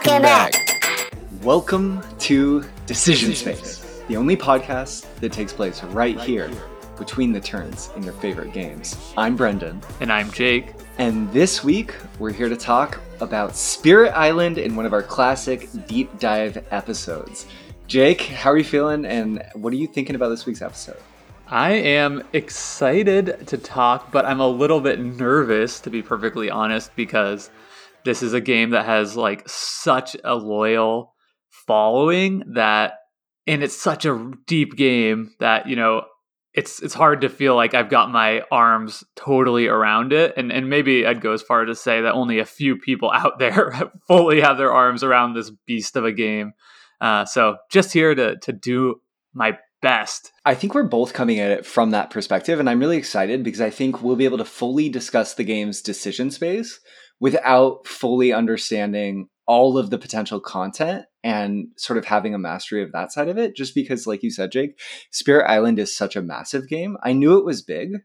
Welcome back. Welcome to Decision Space, the only podcast that takes place right here between the turns in your favorite games. I'm Brendan, And I'm Jake. and this week we're here to talk about Spirit Island in one of our classic deep dive episodes. Jake, how are you feeling, and what are you thinking about this week's episode? I am excited to talk, but I'm a little bit nervous, to be perfectly honest, because this is a game that has like such a loyal following that, and it's such a deep game that, you know, it's it's hard to feel like I've got my arms totally around it, and and maybe I'd go as far to say that only a few people out there fully have their arms around this beast of a game. Uh, so just here to to do my best. I think we're both coming at it from that perspective, and I'm really excited because I think we'll be able to fully discuss the game's decision space without fully understanding all of the potential content and sort of having a mastery of that side of it. Just because, like you said, Jake, Spirit Island is such a massive game. I knew it was big,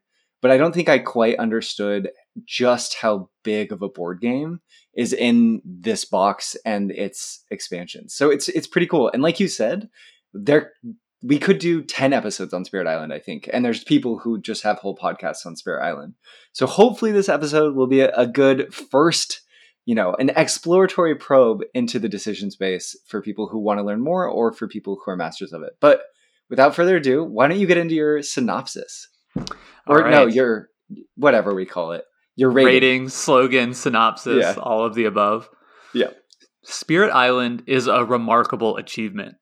but I don't think I quite understood just how big of a board game is in this box and its expansions. So it's it's pretty cool. And like you said, there we could do 10 episodes on Spirit Island, I think. And there's people who just have whole podcasts on Spirit Island. So hopefully this episode will be a, a good first, you know, an exploratory probe into the decision space for people who want to learn more or for people who are masters of it. But without further ado, why don't you get into your synopsis? Or All no, your whatever we call it. Your rating. rating, slogan, synopsis, Yeah. all of the above. Yeah. Spirit Island is a remarkable achievement.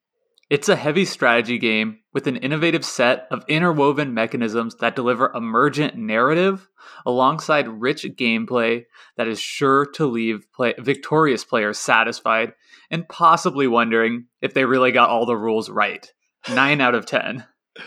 It's a heavy strategy game with an innovative set of interwoven mechanisms that deliver emergent narrative alongside rich gameplay that is sure to leave play- victorious players satisfied and possibly wondering if they really got all the rules right. 9 out of 10.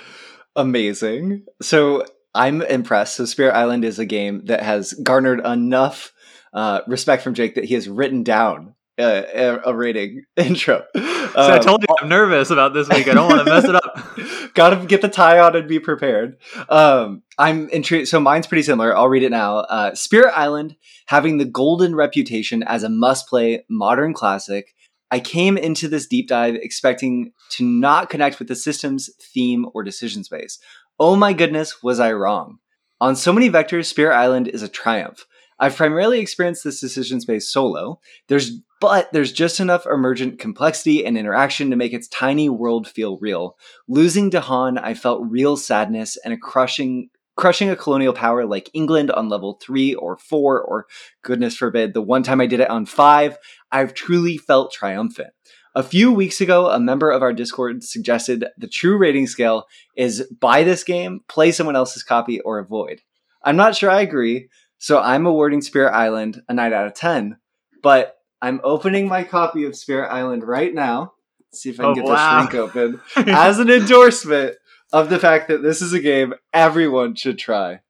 amazing. So I'm impressed. So Spirit Island is a game that has garnered enough uh, respect from Jake that he has written down uh, a, rating intro. So I told you I'm nervous about this week. I don't want to mess it up. Gotta get the tie on and be prepared. Um, I'm intrigued. So mine's pretty similar. I'll read it now. Uh, Spirit Island, having the golden reputation as a must play modern classic, I came into this deep dive expecting to not connect with the system's theme or decision space. Oh my goodness, was I wrong? On so many vectors, Spirit Island is a triumph. I've primarily experienced this decision space solo. There's but there's just enough emergent complexity and interaction to make its tiny world feel real. Losing Dahan, I felt real sadness and a crushing crushing a colonial power like England on level 3 or 4 or goodness forbid the one time I did it on 5, I've truly felt triumphant. A few weeks ago, a member of our Discord suggested the true rating scale is buy this game, play someone else's copy, or avoid. I'm not sure I agree, so I'm awarding Spirit Island a 9 out of 10. But I'm opening my copy of Spirit Island right now. See if I can Oh, get wow. the shrink open as an endorsement of the fact that this is a game everyone should try.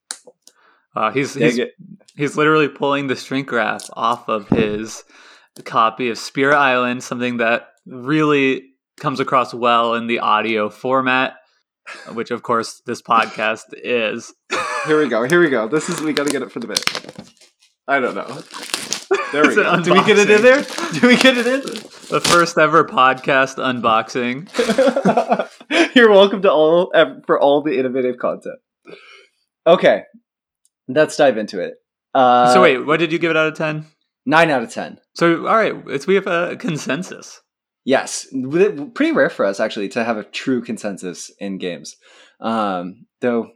Uh, he's he's, he's literally pulling the shrink wrap off of his copy of Spirit Island, something that really comes across well in the audio format, which of course this podcast is. Here we go. Here we go. This is we got to get it for the bit. I don't know. There we go. Do we get it in there? Do we get it in? The first ever podcast unboxing. You're welcome to all for all the innovative content. Okay, let's dive into it. Uh, so wait, what did you give it out of ten? nine out of ten. So all right, it's we have a consensus. Yes, pretty rare for us actually to have a true consensus in games. Um, though,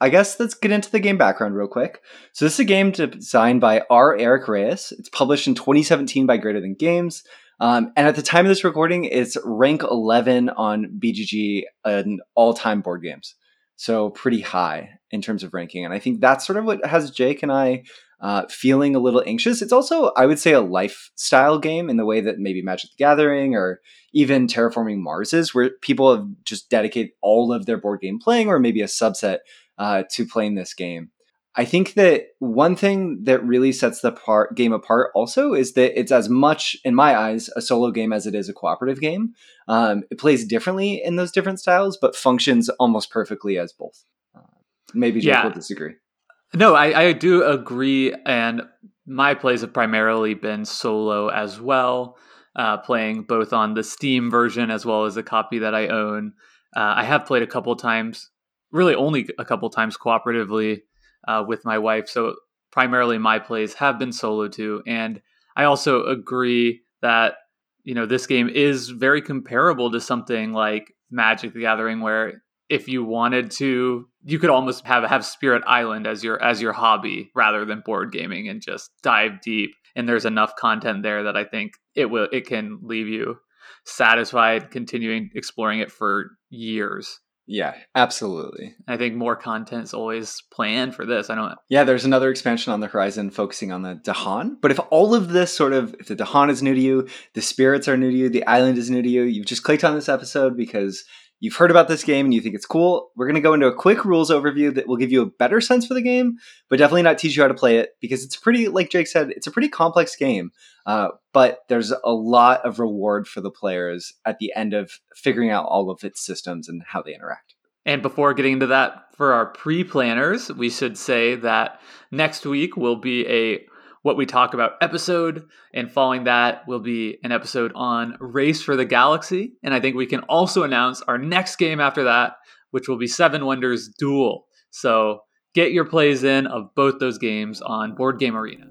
I guess let's get into the game background real quick. So this is a game designed by R. Eric Reuss. It's published in 2017 by Greater Than Games. Um, and at the time of this recording, it's rank 11 on BGG in all-time board games. So pretty high in terms of ranking. And I think that's sort of what has Jake and I uh, feeling a little anxious. It's also, I would say, a lifestyle game in the way that maybe Magic the Gathering or even Terraforming Mars is, where people have just dedicated all of their board game playing or maybe a subset uh, to playing this game. I think that one thing that really sets the part, game apart also is that it's as much, in my eyes, a solo game as it is a cooperative game. Um, it plays differently in those different styles, but functions almost perfectly as both. Uh, maybe Jake Yeah. will disagree. No, I, I do agree, and my plays have primarily been solo as well. uh, playing both on the Steam version as well as a copy that I own. Uh, I have played a couple times, really only a couple times cooperatively uh, with my wife. So primarily my plays have been solo too. And I also agree that you know this game is very comparable to something like Magic the Gathering, where if you wanted to, you could almost have have Spirit Island as your as your hobby rather than board gaming and just dive deep. And there's enough content there that I think it will it can leave you satisfied continuing exploring it for years. Yeah, absolutely. I think more content is always planned for this. I don't. Yeah, there's another expansion on the horizon focusing on the Dahan. But if all of this sort of, if the Dahan is new to you, the spirits are new to you, the island is new to you, you've just clicked on this episode because you've heard about this game and you think it's cool, we're going to go into a quick rules overview that will give you a better sense for the game, but definitely not teach you how to play it because it's pretty, like Jake said, it's a pretty complex game. Uh, but there's a lot of reward for the players at the end of figuring out all of its systems and how they interact. And before getting into that, for our pre planners, we should say that next week will be a what we talk about episode, and following that will be an episode on Race for the Galaxy. And I think we can also announce our next game after that, which will be Seven Wonders Duel. So get your plays in of both those games on Board Game Arena.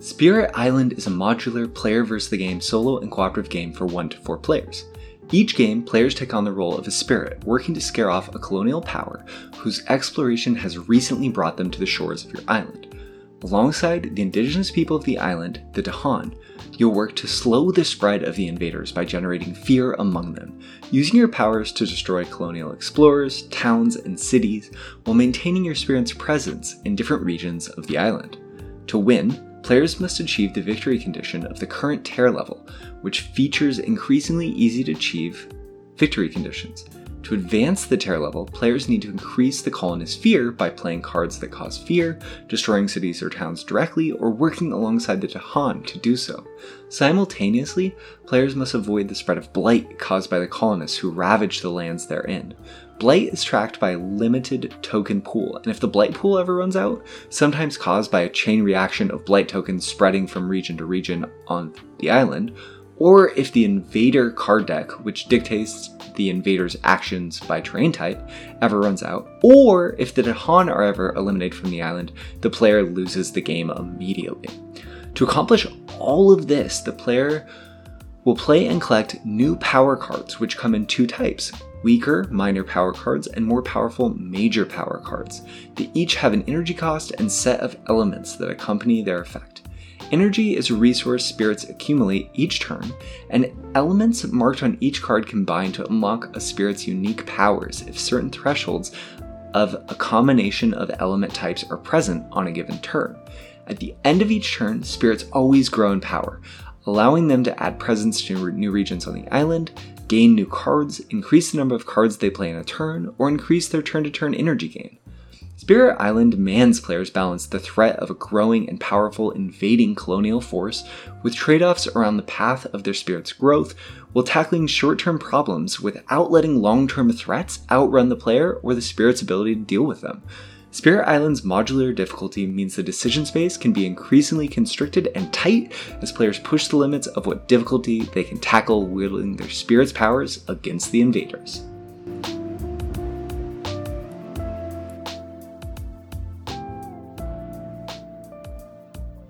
Spirit Island is a modular player versus the game solo and cooperative game for 1 to 4 players. Each game, players take on the role of a spirit, working to scare off a colonial power whose exploration has recently brought them to the shores of your island. Alongside the indigenous people of the island, the Dahan, you'll work to slow the spread of the invaders by generating fear among them, using your powers to destroy colonial explorers, towns, and cities, while maintaining your spirit's presence in different regions of the island. To win, players must achieve the victory condition of the current terror level, which features increasingly easy to achieve victory conditions. To advance the terror level, players need to increase the colonist's fear by playing cards that cause fear, destroying cities or towns directly, or working alongside the Dahan to do so. Simultaneously, players must avoid the spread of blight caused by the colonists who ravage the lands they're in. Blight is tracked by a limited token pool, and if the Blight pool ever runs out, sometimes caused by a chain reaction of Blight tokens spreading from region to region on the island, or if the invader card deck, which dictates the invader's actions by terrain type, ever runs out, or if the Dahan are ever eliminated from the island, the player loses the game immediately. To accomplish all of this, the player will play and collect new power cards, which come in two types weaker minor power cards and more powerful major power cards. They each have an energy cost and set of elements that accompany their effect. Energy is a resource spirits accumulate each turn, and elements marked on each card combine to unlock a spirit's unique powers if certain thresholds of a combination of element types are present on a given turn. At the end of each turn, spirits always grow in power, allowing them to add presence to new regions on the island, gain new cards, increase the number of cards they play in a turn, or increase their turn to turn energy gain. Spirit Island demands players balance the threat of a growing and powerful invading colonial force with trade offs around the path of their spirit's growth while tackling short term problems without letting long term threats outrun the player or the spirit's ability to deal with them. Spirit Island's modular difficulty means the decision space can be increasingly constricted and tight as players push the limits of what difficulty they can tackle wielding their spirit's powers against the invaders.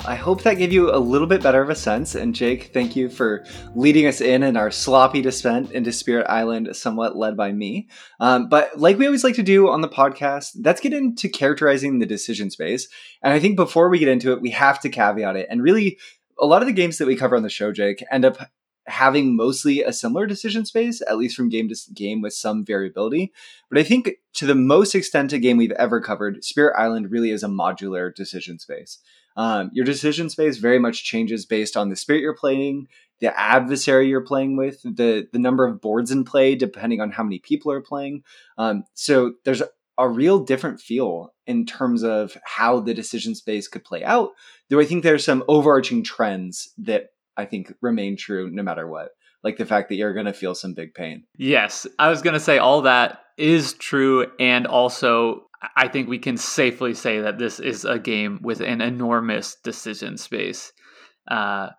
I hope that gave you a little bit better of a sense. And Jake, thank you for leading us in and our sloppy descent into Spirit Island, somewhat led by me. Um, but like we always like to do on the podcast, let's get into characterizing the decision space. And I think before we get into it, we have to caveat it. And really, a lot of the games that we cover on the show, Jake, end up having mostly a similar decision space, at least from game to game with some variability. But I think to the most extent a game we've ever covered, Spirit Island really is a modular decision space. Um, your decision space very much changes based on the spirit you're playing, the adversary you're playing with, the the number of boards in play, depending on how many people are playing. Um, so there's a real different feel in terms of how the decision space could play out. Though I think there's some overarching trends that I think remain true no matter what. Like the fact that you're going to feel some big pain. Yes, I was going to say all that is true. And also, I think we can safely say that this is a game with an enormous decision space. Uh,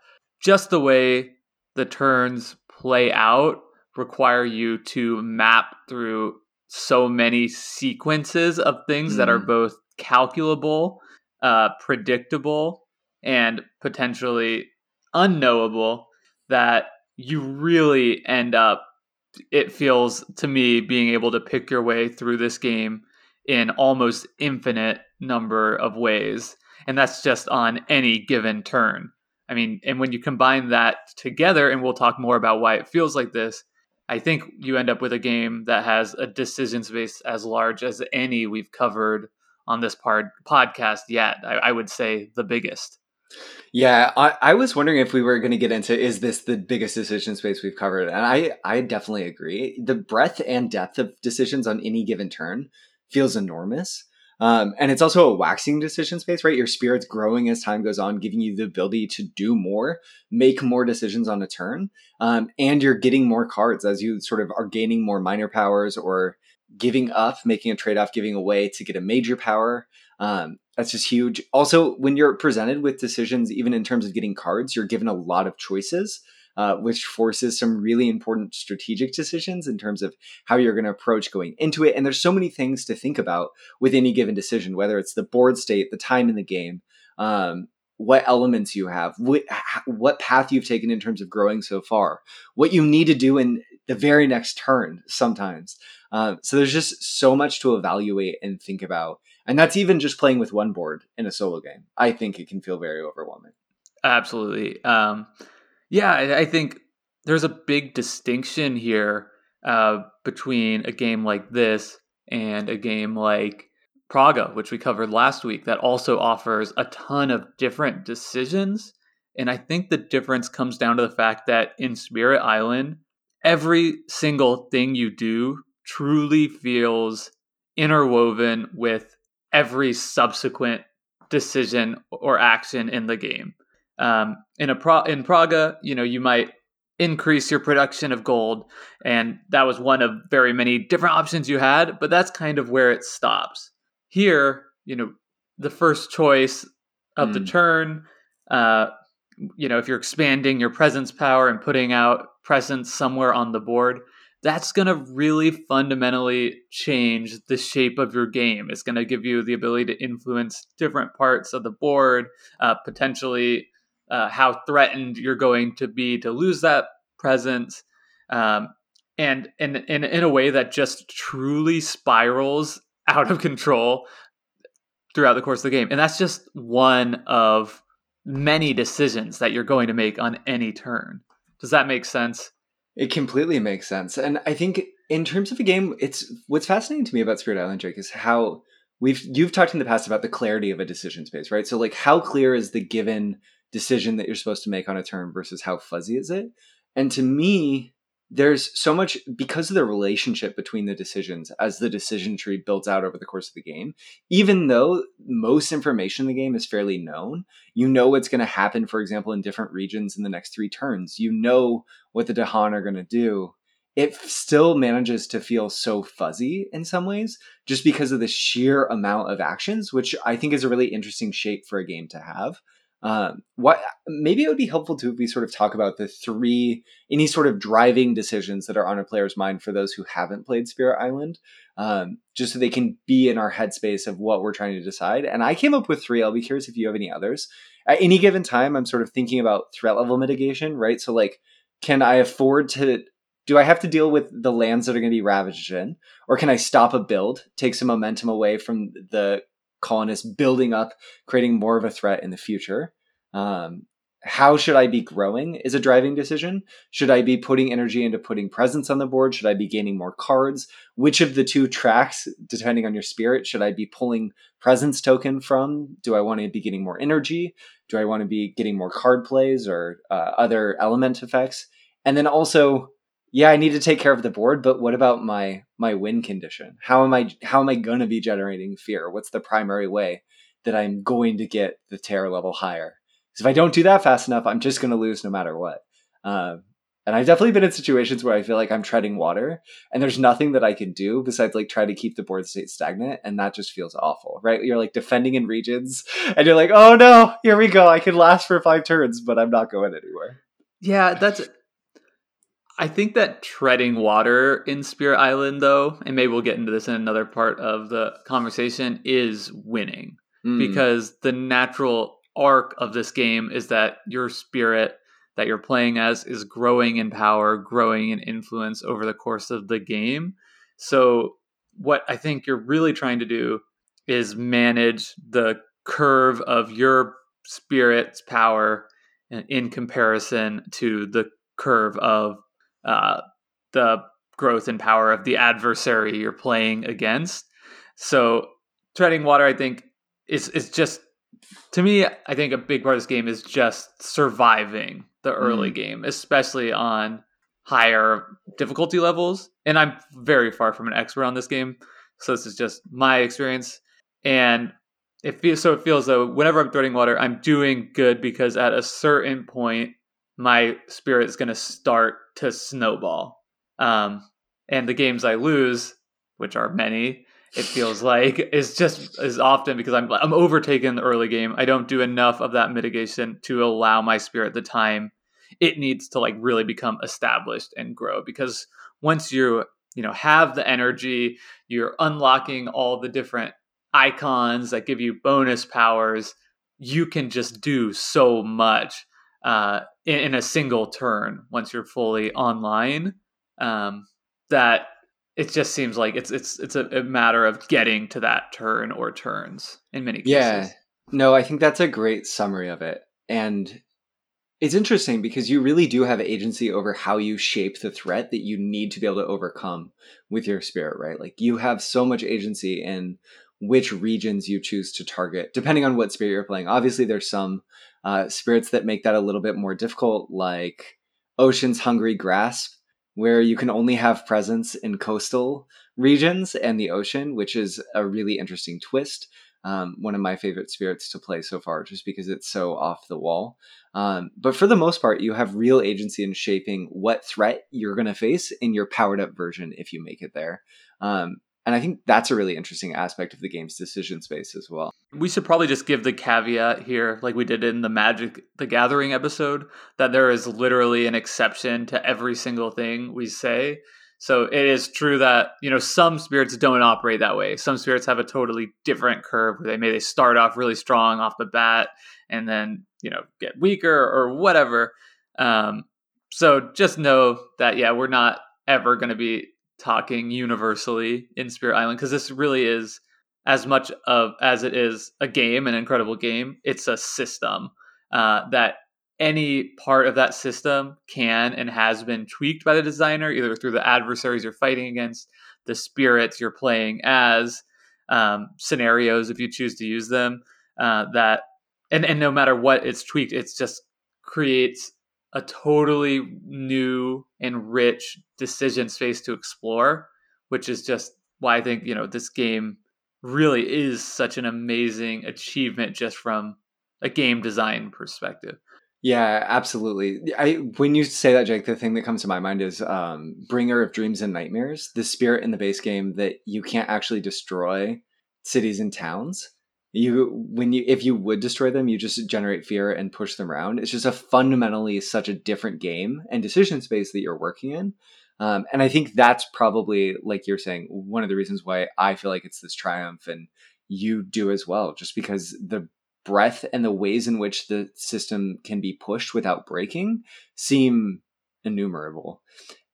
just the way the turns play out require you to map through so many sequences of things mm. that are mm. both calculable, uh, predictable, and potentially unknowable that you really end up it feels to me being able to pick your way through this game in almost infinite number of ways and that's just on any given turn. I mean and when you combine that together and we'll talk more about why it feels like this i think you end up with a game that has a decision space as large as any we've covered on this part podcast yet I, I would say the biggest yeah, I, I was wondering if we were going to get into is this the biggest decision space we've covered? And I, I definitely agree. The breadth and depth of decisions on any given turn feels enormous. Um, and it's also a waxing decision space, right? Your spirit's growing as time goes on, giving you the ability to do more, make more decisions on a turn. Um, and you're getting more cards as you sort of are gaining more minor powers or giving up, making a trade off, giving away to get a major power. Um, that's just huge. Also, when you're presented with decisions, even in terms of getting cards, you're given a lot of choices, uh, which forces some really important strategic decisions in terms of how you're going to approach going into it. And there's so many things to think about with any given decision, whether it's the board state, the time in the game, um, what elements you have, what, what path you've taken in terms of growing so far, what you need to do in the very next turn sometimes. Uh, so there's just so much to evaluate and think about and that's even just playing with one board in a solo game. I think it can feel very overwhelming. Absolutely. Um, yeah, I, I, think there's a big distinction here uh, between a game like this and a game like Praga, which we covered last week, that also offers a ton of different decisions. And I think the difference comes down to the fact that in Spirit Island, every single thing you do truly feels interwoven with every subsequent decision or action in the game. Um, in a pro- in Praga, you know, you might increase your production of gold, and that was one of very many different options you had. But that's kind of where it stops. Here, you know, the first choice of mm. the hmm. turn. Uh, you know, if you're expanding your presence power and putting out presence somewhere on the board, that's going to really fundamentally change the shape of your game. It's going to give you the ability to influence different parts of the board, uh, potentially uh, how threatened you're going to be to lose that presence, um, and in in a way that just truly spirals out of control throughout the course of the game. And that's just one of many decisions that you're going to make on any turn. Does that make sense? It completely makes sense. And I think in terms of a game, it's what's fascinating to me about Spirit Island Jake is how we've you've talked in the past about the clarity of a decision space, right? So like how clear is the given decision that you're supposed to make on a turn versus how fuzzy is it? And to me, there's so much because of the relationship between the decisions as the decision tree builds out over the course of the game even though most information in the game is fairly known you know what's going to happen for example in different regions in the next three turns. You know what the dahan are going to do. It still manages to feel so fuzzy in some ways just because of the sheer amount of actions which i think is a really interesting shape for a game to have um, what maybe it would be helpful to we sort of talk about the three any sort of driving decisions that are on a player's mind for those who haven't played Spirit Island, um, just so they can be in our headspace of what we're trying to decide. And I came up with three. I'll be curious if you have any others. At any given time, I'm sort of thinking about threat level mitigation, right? So like, can I afford to? Do I have to deal with the lands that are going to be ravaged in, or can I stop a build, take some momentum away from the colonists building up, creating more of a threat in the future. Um, how should I be growing is a driving decision. Should I be putting energy into putting presence on the board? Should I be gaining more cards? Which of the two tracks, depending on your spirit, should I be pulling presence token from? Do I want to be getting more energy? Do I want to be getting more card plays or uh, other element effects? And then also, yeah, I need to take care of the board, but what about my my win condition? How am I how am I going to be generating fear? What's the primary way that I'm going to get the terror level higher? Because if I don't do that fast enough, I'm just going to lose no matter what. Uh, And I've definitely been in situations where I feel like I'm treading water and there's nothing that I can do besides like try to keep the board state stagnant. And that just feels awful, right? You're like defending in regions and you're like, oh no, here we go. I can last for five turns, but I'm not going anywhere. Yeah, that's. I think that treading water in Spirit Island, though, and maybe we'll get into this in another part of the conversation, is winning. Mm. Because the natural arc of this game is that your spirit that you're playing as is growing in power, growing in influence over the course of the game. So, what I think you're really trying to do is manage the curve of your spirit's power in comparison to the curve of uh, the growth and power of the adversary you're playing against. So, treading water, I think, is is just to me. I think a big part of this game is just surviving the early mm. game, especially on higher difficulty levels. And I'm very far from an expert on this game, so this is just my experience. And it feels so. It feels though whenever I'm treading water, I'm doing good because at a certain point, my spirit is going to start to snowball. Um, and the games I lose, which are many, it feels like is just as often because I'm I'm overtaken in the early game. I don't do enough of that mitigation to allow my spirit the time it needs to like really become established and grow because once you you know have the energy, you're unlocking all the different icons that give you bonus powers. You can just do so much uh, in, in, a single turn once you're fully online. Um, that it just seems like it's it's it's a, a, matter of getting to that turn or turns in many cases. Yeah. No, I think that's a great summary of it. And it's interesting because you really do have agency over how you shape the threat that you need to be able to overcome with your spirit, right? Like you have so much agency in which regions you choose to target, depending on what spirit you're playing. Obviously, there's some uh, spirits that make that a little bit more difficult, like Ocean's Hungry Grasp, where you can only have presence in coastal regions and the ocean, which is a really interesting twist um, one of my favorite spirits to play so far, just because it's so off the wall. Um, but for the most part, you have real agency in shaping what threat you're going to face in your powered up version if you make it there. Um, and I think that's a really interesting aspect of the game's decision space as well. We should probably just give the caveat here, like we did in the Magic the Gathering episode, that there is literally an exception to every single thing we say. So it is true that you know some spirits don't operate that way. Some spirits have a totally different curve where they may they start off really strong off the bat and then you know get weaker or whatever. Um, so just know that yeah, we're not ever going to be talking universally in Spirit Island because this really is as much of as it is a game, an incredible game. It's a system uh, that any part of that system can and has been tweaked by the designer, either through the adversaries you're fighting against, the spirits you're playing as, um, scenarios if you choose to use them. Uh, that and and no matter what it's tweaked, it's just creates a totally new and rich decision space to explore, which is just why I think you know this game really is such an amazing achievement just from a game design perspective. Yeah, absolutely. I when you say that, Jake, the thing that comes to my mind is um, Bringer of Dreams and Nightmares, the spirit in the base game that you can't actually destroy cities and towns. You when you if you would destroy them, you just generate fear and push them around. It's just a fundamentally such a different game and decision space that you're working in. Um, and I think that's probably, like you're saying, one of the reasons why I feel like it's this triumph, and you do as well, just because the breadth and the ways in which the system can be pushed without breaking seem innumerable.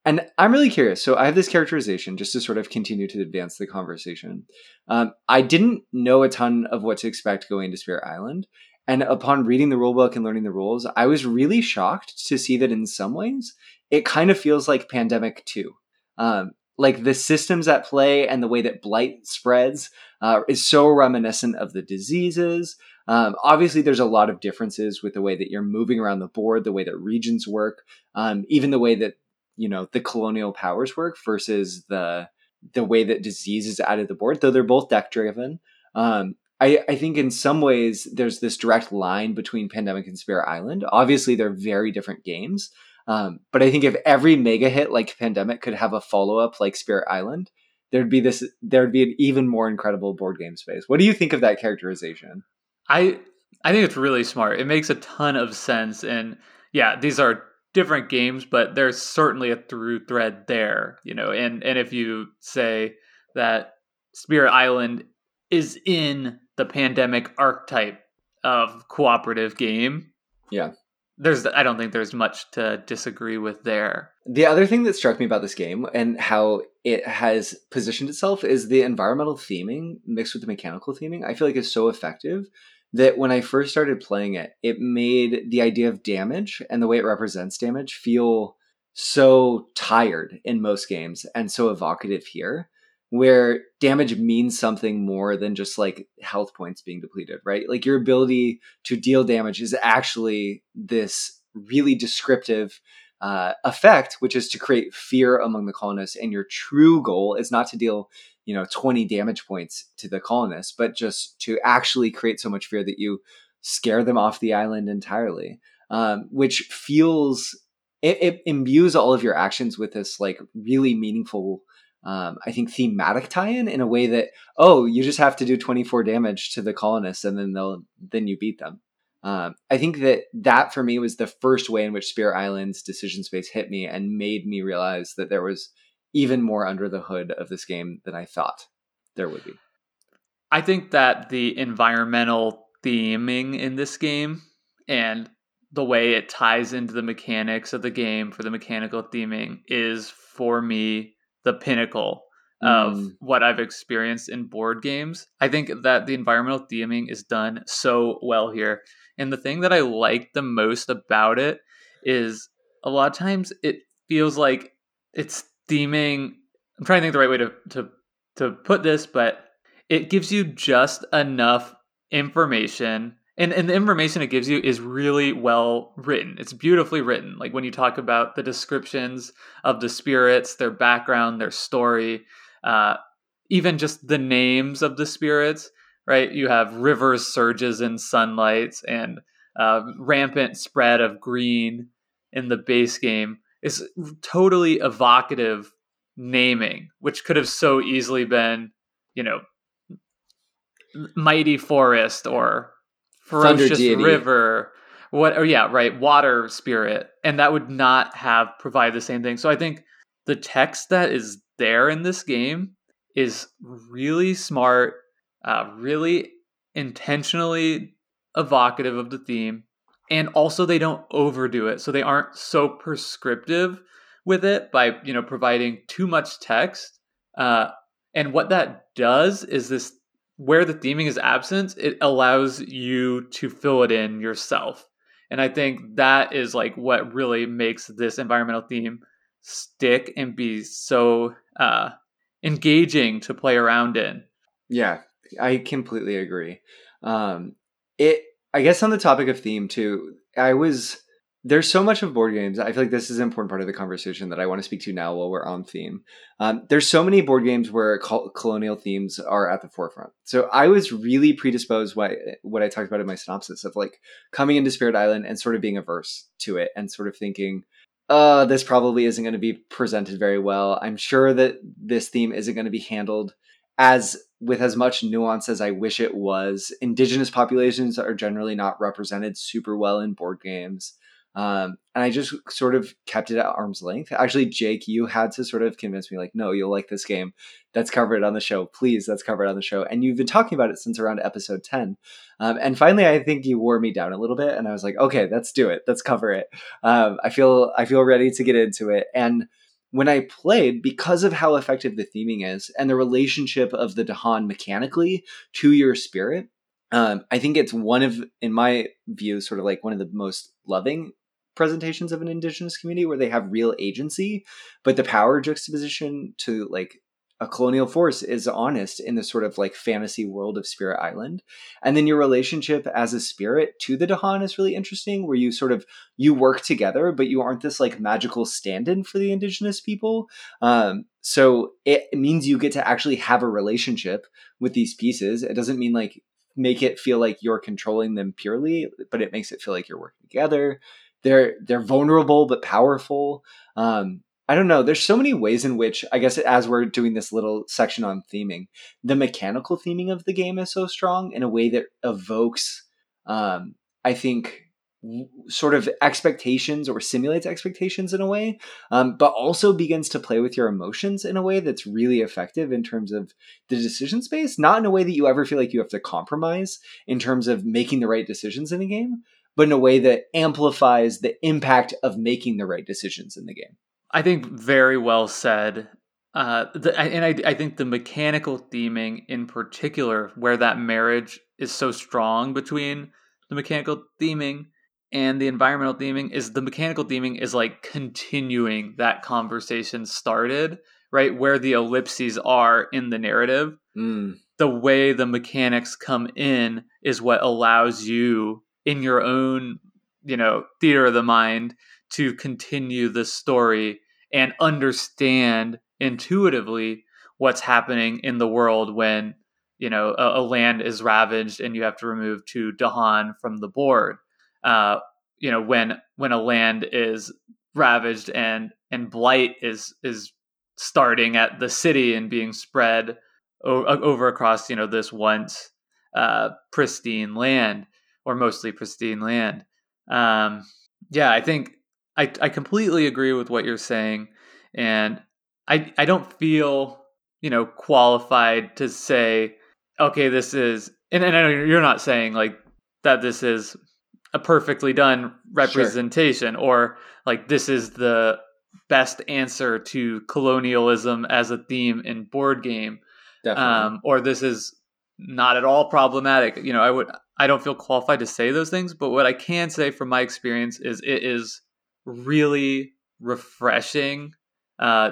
And I'm really curious. So I have this characterization just to sort of continue to advance the conversation. Um, I didn't know a ton of what to expect going to Spirit Island. And upon reading the rulebook and learning the rules, I was really shocked to see that in some ways it kind of feels like Pandemic 2. Um, like the systems at play and the way that blight spreads uh, is so reminiscent of the diseases. Um, obviously, there's a lot of differences with the way that you're moving around the board, the way that regions work, um, even the way that you know the colonial powers work versus the the way that disease is added to the board. Though they're both deck driven, um, I, I think in some ways there's this direct line between Pandemic and Spirit Island. Obviously, they're very different games, Um, but I think if every mega hit like Pandemic could have a follow up like Spirit Island, there'd be this there'd be an even more incredible board game space. What do you think of that characterization? I I think it's really smart. It makes a ton of sense and yeah, these are different games, but there's certainly a through thread there, you know. And and if you say that Spirit Island is in the pandemic archetype of cooperative game, yeah, there's I don't think there's much to disagree with there. The other thing that struck me about this game and how it has positioned itself is the environmental theming mixed with the mechanical theming. I feel like is so effective that when I first started playing it, it made the idea of damage and the way it represents damage feel so tired in most games and so evocative here where damage means something more than just like health points being depleted, right? Like your ability to deal damage is actually this really descriptive uh, effect, which is to create fear among the colonists. And your true goal is not to deal, you know, 20 damage points to the colonists, but just to actually create so much fear that you scare them off the island entirely, um, which feels, it, it imbues all of your actions with this like really meaningful um, I think thematic tie-in in a way that oh you just have to do 24 damage to the colonists and then they'll then you beat them. Um, I think that that for me was the first way in which Spirit Island's decision space hit me and made me realize that there was even more under the hood of this game than I thought there would be. I think that the environmental theming in this game and the way it ties into the mechanics of the game for the mechanical theming is for me the pinnacle of mm. what I've experienced in board games. I think that the environmental theming is done so well here. And the thing that I like the most about it is a lot of times it feels like it's theming. I'm trying to think the right way to, to, to put this, but it gives you just enough information. And and the information it gives you is really well written. It's beautifully written. Like when you talk about the descriptions of the spirits their background their story uh, even just the names of the spirits right? You have rivers surges and sunlights and uh, rampant spread of green in the base game is totally evocative naming which could have so easily been you know mighty forest or ferocious river what or yeah right water spirit and that would not have provided the same thing. So i think the text that is there in this game is really smart uh, really intentionally evocative of the theme and also they don't overdo it so they aren't so prescriptive with it by you know providing too much text uh, and what that does is this where the theming is absent, it allows you to fill it in yourself. And I think that is like what really makes this environmental theme stick and be so uh, engaging to play around in. Yeah, I completely agree. Um, it, I guess, on the topic of theme too, I was there's so much of board games. I feel like this is an important part of the conversation that I want to speak to now while we're on theme. Um, there's so many board games where col- colonial themes are at the forefront. So I was really predisposed by what I talked about in my synopsis of like coming into Spirit Island and sort of being averse to it and sort of thinking, uh, this probably isn't going to be presented very well. I'm sure that this theme isn't going to be handled as with as much nuance as I wish it was. Indigenous populations are generally not represented super well in board games. Um, and I just sort of kept it at arm's length. Actually, Jake, you had to sort of convince me, like, no, you'll like this game. Let's cover it on the show. Please, let's cover it on the show. And you've been talking about it since around episode 10. Um, and finally, I think you wore me down a little bit. And I was like, okay, let's do it. Let's cover it. Um, I feel I feel ready to get into it. And when I played, because of how effective the theming is and the relationship of the Dahan mechanically to your spirit, um, I think it's one of, in my view, sort of like one of the most loving presentations of an indigenous community where they have real agency, but the power juxtaposition to like a colonial force is honest in the sort of like fantasy world of Spirit Island. And then your relationship as a spirit to the Dahan is really interesting, where you sort of you work together, but you aren't this like magical stand-in for the indigenous people. Um, so it means you get to actually have a relationship with these pieces. It doesn't mean like make it feel like you're controlling them purely, but it makes it feel like you're working together they're they're vulnerable but powerful. Um, I don't know. There's so many ways in which I guess as we're doing this little section on theming, the mechanical theming of the game is so strong in a way that evokes, um, I think, sort of expectations or simulates expectations in a way, um, but also begins to play with your emotions in a way that's really effective in terms of the decision space. Not in a way that you ever feel like you have to compromise in terms of making the right decisions in a game, but in a way that amplifies the impact of making the right decisions in the game. I think very well said. Uh, the, and I, I think the mechanical theming in particular, where that marriage is so strong between the mechanical theming and the environmental theming, is the mechanical theming is like continuing that conversation started, right? Where the ellipses are in the narrative. Mm. The way the mechanics come in is what allows you in your own, you know, theater of the mind to continue the story and understand intuitively what's happening in the world when you know a, a, land is ravaged and you have to remove two Dahan from the board. Uh, you know when when a land is ravaged and and blight is is starting at the city and being spread o- over across you know this once uh, pristine land or mostly pristine land. Um, yeah, I think I I completely agree with what you're saying, and I I don't feel you know qualified to say okay this is and, and I know you're not saying like that this is a perfectly done representation sure. or like this is the best answer to colonialism as a theme in board game um, or this is not at all problematic you know i would i don't feel qualified to say those things but what i can say from my experience is it is really refreshing, uh,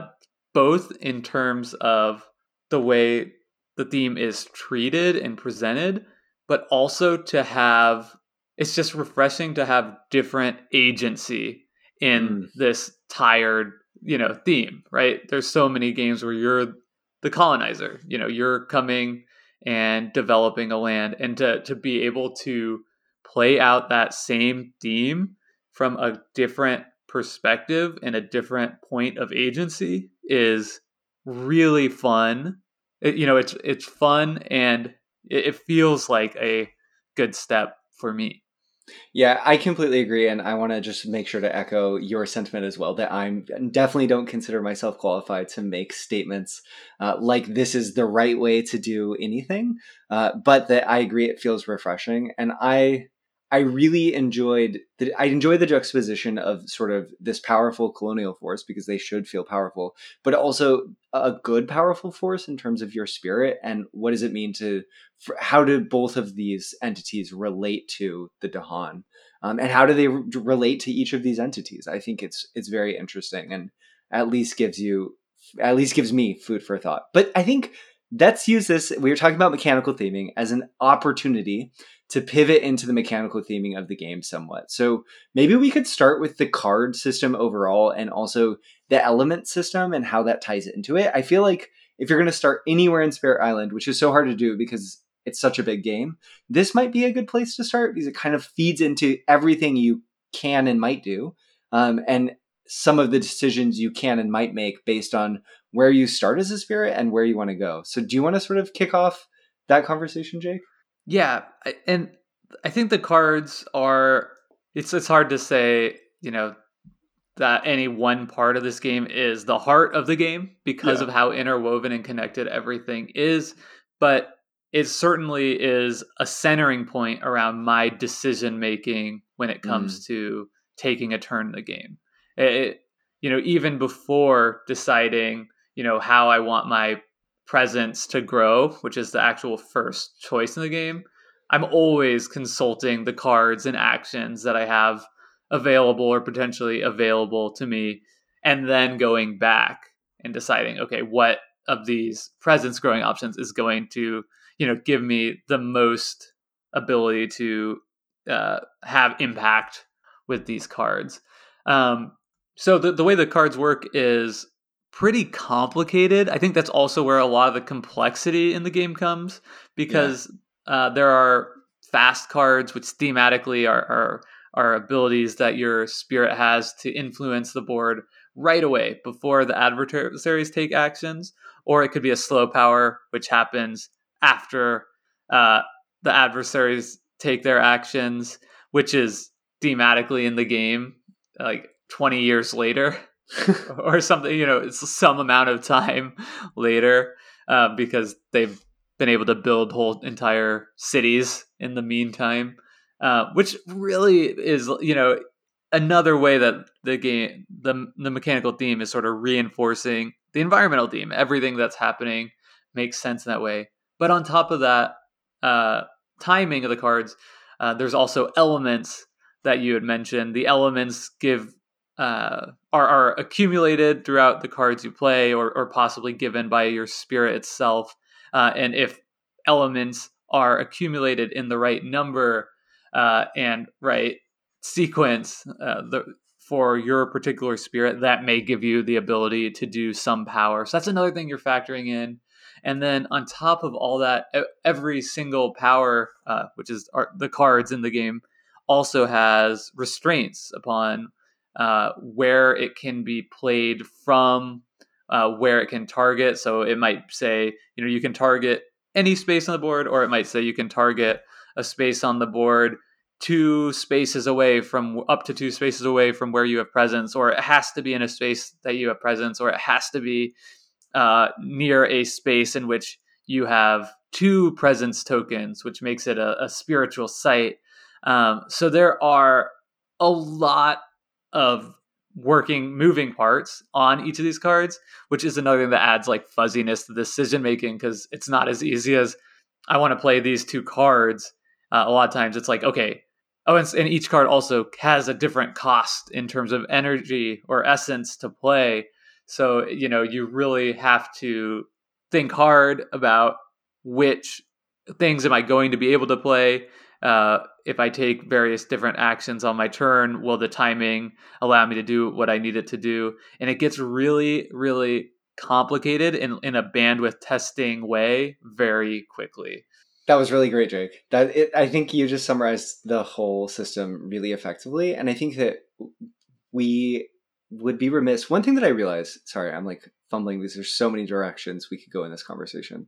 both in terms of the way the theme is treated and presented, but also to have it's just refreshing to have different agency in mm. this tired, you know, theme, right? There's so many games where you're the colonizer, you know, you're coming and developing a land and to to be able to play out that same theme from a different perspective and a different point of agency is really fun. It, you know, it's it's fun and it, it feels like a good step for me. Yeah, I completely agree, and I want to just make sure to echo your sentiment as well. That I'm definitely don't consider myself qualified to make statements uh, like this is the right way to do anything, uh, but that I agree it feels refreshing, and I I really enjoyed the I enjoy the juxtaposition of sort of this powerful colonial force because they should feel powerful, but also a good powerful force in terms of your spirit and what does it mean to how do both of these entities relate to the Dahan, um, and how do they re- relate to each of these entities? I think it's it's very interesting and at least gives you at least gives me food for thought. But I think let's use this. We were talking about mechanical theming as an opportunity to pivot into the mechanical theming of the game somewhat. So maybe we could start with the card system overall and also the element system and how that ties into it. I feel like if you're going to start anywhere in Spirit Island, which is so hard to do because it's such a big game, this might be a good place to start because it kind of feeds into everything you can and might do. Um, and some of the decisions you can and might make based on where you start as a spirit and where you want to go. So, do you want to sort of kick off that conversation, Jake? Yeah, and I think the cards are. It's it's hard to say, you know, that any one part of this game is the heart of the game because yeah. of how interwoven and connected everything is, but it certainly is a centering point around my decision making when it comes mm. to taking a turn in the game. It, you know, even before deciding, you know, how I want my presence to grow, which is the actual first choice in the game, I'm always consulting the cards and actions that I have available or potentially available to me, and then going back and deciding, okay, what of these presence growing options is going to, you know, give me the most ability to uh, have impact with these cards. Um, so the, the way the cards work is pretty complicated. I think that's also where a lot of the complexity in the game comes because yeah. uh, there are fast cards which thematically are, are are abilities that your spirit has to influence the board right away before the adversaries take actions, or it could be a slow power, which happens after uh, the adversaries take their actions, which is thematically in the game like 20 years later or something, you know, it's some amount of time later uh, because they've been able to build whole entire cities in the meantime, uh, which really is, you know, another way that the game, the, the mechanical theme is sort of reinforcing the environmental theme. Everything that's happening makes sense in that way. But on top of that, uh, timing of the cards, uh, there's also elements that you had mentioned. The elements give uh, are, are accumulated throughout the cards you play, or, or possibly given by your spirit itself. Uh, and if elements are accumulated in the right number uh, and right sequence uh, the, for your particular spirit, that may give you the ability to do some power. So that's another thing you're factoring in. And then on top of all that, every single power, uh, which is the cards in the game, also has restraints upon uh, where it can be played from, uh, where it can target. So it might say, you know, you can target any space on the board, or it might say you can target a space on the board two spaces away from up to two spaces away from where you have presence, or it has to be in a space that you have presence, or it has to be uh, near a space in which you have two presence tokens, which makes it a, a spiritual site. Um, so there are a lot of working moving parts on each of these cards, which is another thing that adds like fuzziness to decision making because it's not as easy as I want to play these two cards. Uh, a lot of times it's like, okay, oh, and, and each card also has a different cost in terms of energy or essence to play. So, you know, you really have to think hard about which things am I going to be able to play uh, if I take various different actions on my turn, will the timing allow me to do what I need it to do? And it gets really, really complicated in, in a bandwidth testing way very quickly. That was really great, Jake. That it, I think you just summarized the whole system really effectively, and I think that we would be remiss. One thing that I realized, sorry, I'm like fumbling because there's so many directions we could go in this conversation.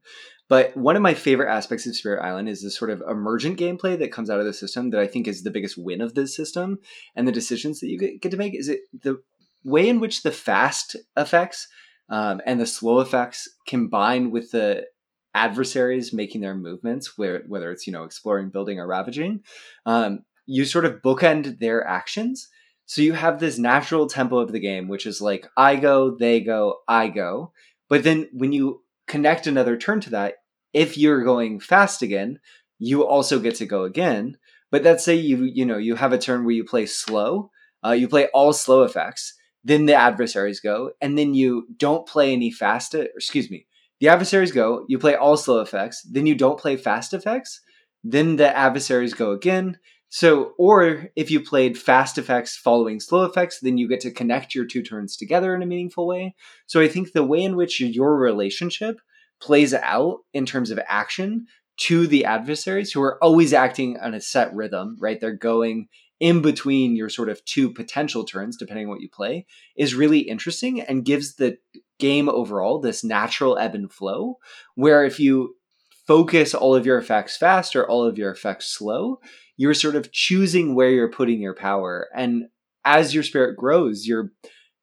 But one of my favorite aspects of Spirit Island is the sort of emergent gameplay that comes out of the system that I think is the biggest win of this system and the decisions that you get to make. Is it the way in which the fast effects um, and the slow effects combine with the adversaries making their movements, where, whether it's you know exploring, building, or ravaging, um, you sort of bookend their actions so you have this natural tempo of the game, which is like I go, they go, I go. But then when you connect another turn to that, if you're going fast again, you also get to go again. But let's say you you know you have a turn where you play slow, uh, you play all slow effects, then the adversaries go, and then you don't play any fast. Excuse me, the adversaries go, you play all slow effects, then you don't play fast effects, then the adversaries go again, so, or if you played fast effects following slow effects, then you get to connect your two turns together in a meaningful way. So, I think the way in which your relationship plays out in terms of action to the adversaries who are always acting on a set rhythm, right? They're going in between your sort of two potential turns, depending on what you play, is really interesting and gives the game overall this natural ebb and flow. Where if you focus all of your effects fast or all of your effects slow, you're sort of choosing where you're putting your power. And as your spirit grows, you're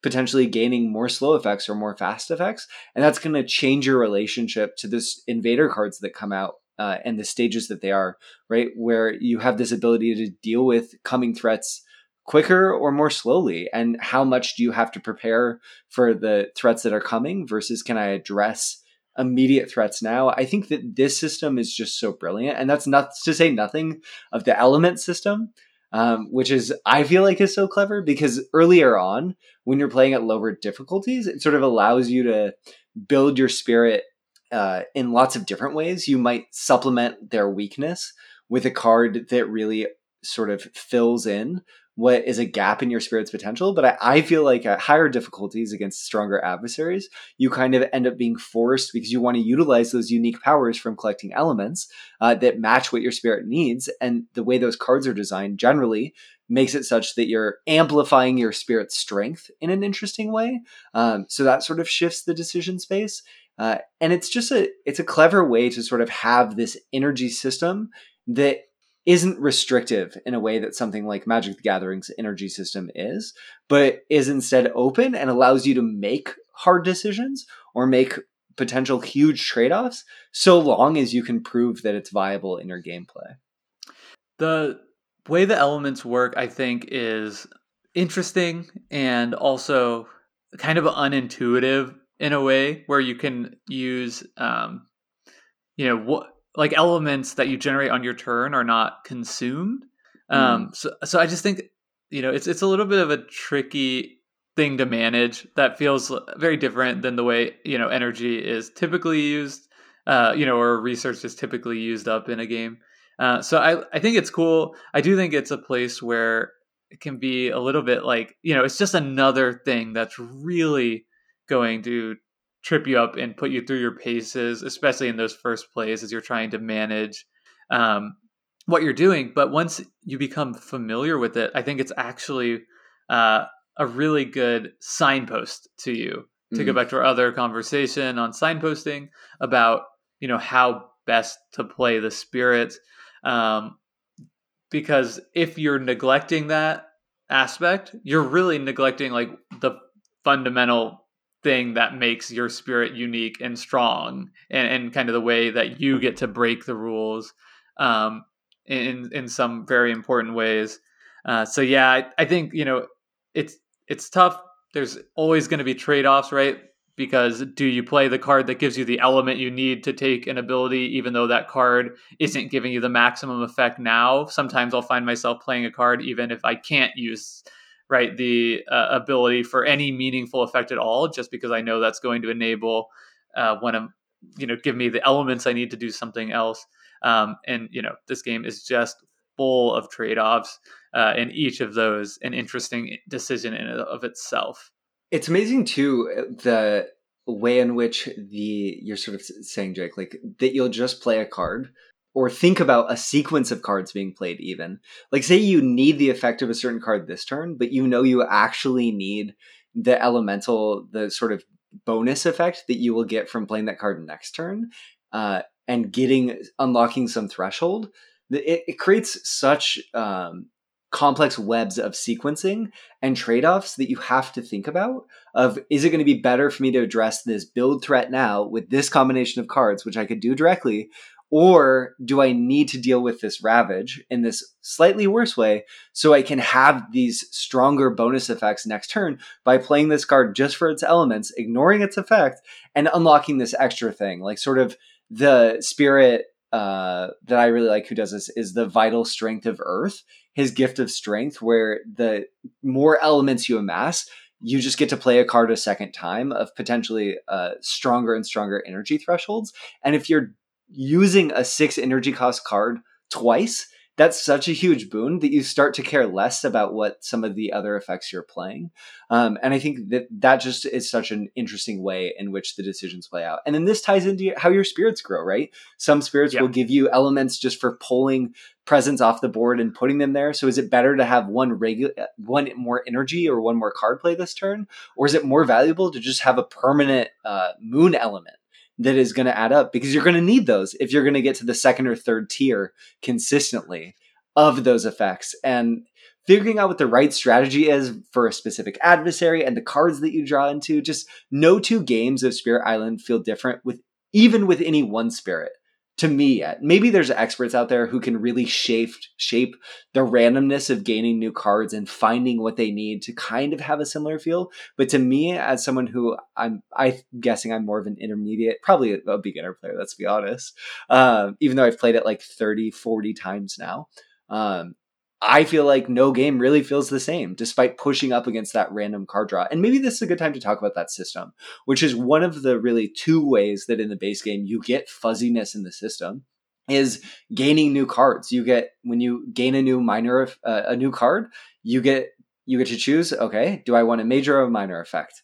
potentially gaining more slow effects or more fast effects. And that's going to change your relationship to this invader cards that come out uh, and the stages that they are, right? Where you have this ability to deal with coming threats quicker or more slowly and how much do you have to prepare for the threats that are coming versus can i address immediate threats now. I think that this system is just so brilliant, and that's not to say nothing of the element system, um, which is I feel like is so clever because earlier on, when you're playing at lower difficulties, it sort of allows you to build your spirit uh, in lots of different ways. You might supplement their weakness with a card that really sort of fills in what is a gap in your spirit's potential. But I, I, feel like at higher difficulties against stronger adversaries, you kind of end up being forced because you want to utilize those unique powers from collecting elements uh, that match what your spirit needs. And the way those cards are designed generally makes it such that you're amplifying your spirit's strength in an interesting way. Um, so that sort of shifts the decision space. Uh, and it's just a it's a clever way to sort of have this energy system that isn't restrictive in a way that something like Magic the Gathering's energy system is, but is instead open and allows you to make hard decisions or make potential huge trade offs so long as you can prove that it's viable in your gameplay. The way the elements work, I think, is interesting and also kind of unintuitive in a way where you can use, um, you know, what like elements that you generate on your turn are not consumed. Mm. Um, so, so I just think you know it's it's a little bit of a tricky thing to manage that feels very different than the way you know energy is typically used. Uh, you know, or research is typically used up in a game. Uh, so I I think it's cool. I do think it's a place where it can be a little bit like you know it's just another thing that's really going to trip you up and put you through your paces, especially in those first plays as you're trying to manage um, what you're doing. But once you become familiar with it, I think it's actually uh, a really good signpost to you. To mm-hmm. go back to our other conversation on signposting about you know how best to play the spirit, um, because if you're neglecting that aspect, you're really neglecting like the fundamental thing that makes your spirit unique and strong and, and kind of the way that you get to break the rules um, in in some very important ways. Uh, so yeah I, I think you know it's it's tough. There's always going to be trade-offs right? Because do you play the card that gives you the element you need to take an ability even though that card isn't giving you the maximum effect now? Sometimes i'll find myself playing a card even if i can't use right the uh, ability for any meaningful effect at all just because i know that's going to enable uh, when i'm you know give me the elements i need to do something else. Um, and you know this game is just full of trade-offs uh, and each of those an interesting decision in of itself. It's amazing too uh, the way in which the you're sort of saying jake like that you'll just play a card or think about a sequence of cards being played even. Like say you need the effect of a certain card this turn but you know you actually need the elemental the sort of bonus effect that you will get from playing that card next turn uh, and getting unlocking some threshold it, it creates such um, complex webs of sequencing and trade-offs that you have to think about of is it going to be better for me to address this build threat now with this combination of cards which i could do directly or do I need to deal with this ravage in this slightly worse way so I can have these stronger bonus effects next turn by playing this card just for its elements, ignoring its effect, and unlocking this extra thing? Like, sort of the spirit uh, that I really like who does this is the vital strength of Earth, his gift of strength, where the more elements you amass, you just get to play a card a second time of potentially uh, stronger and stronger energy thresholds. And if you're using a six energy cost card twice, that's such a huge boon that you start to care less about what some of the other effects you're playing. Um, and I think that that just is such an interesting way in which the decisions play out. And then this ties into how your spirits grow, right? Some spirits will give you elements just for pulling presence off the board and putting them there. So is it better to have one regular, one more energy or one more card play this turn, or is it more valuable to just have a permanent uh, moon element? That is going to add up because you're going to need those if you're going to get to the second or third tier consistently of those effects. And figuring out what the right strategy is for a specific adversary and the cards that you draw into, just no two games of Spirit Island feel different with even with any one spirit to me yet. Maybe there's experts out there who can really shape shape the randomness of gaining new cards and finding what they need to kind of have a similar feel. But to me, as someone who I'm, I'm guessing I'm more of an intermediate, probably a, beginner player. Let's be honest. Um, even though I've played it like 30, 40 times now. Um, I feel like no game really feels the same despite pushing up against that random card draw. And maybe this is a good time to talk about that system, which is one of the really two ways that in the base game you get fuzziness in the system. is gaining new cards. You get when you gain a new minor uh, a new card, you get you get to choose. Okay, do I want a major or a minor effect?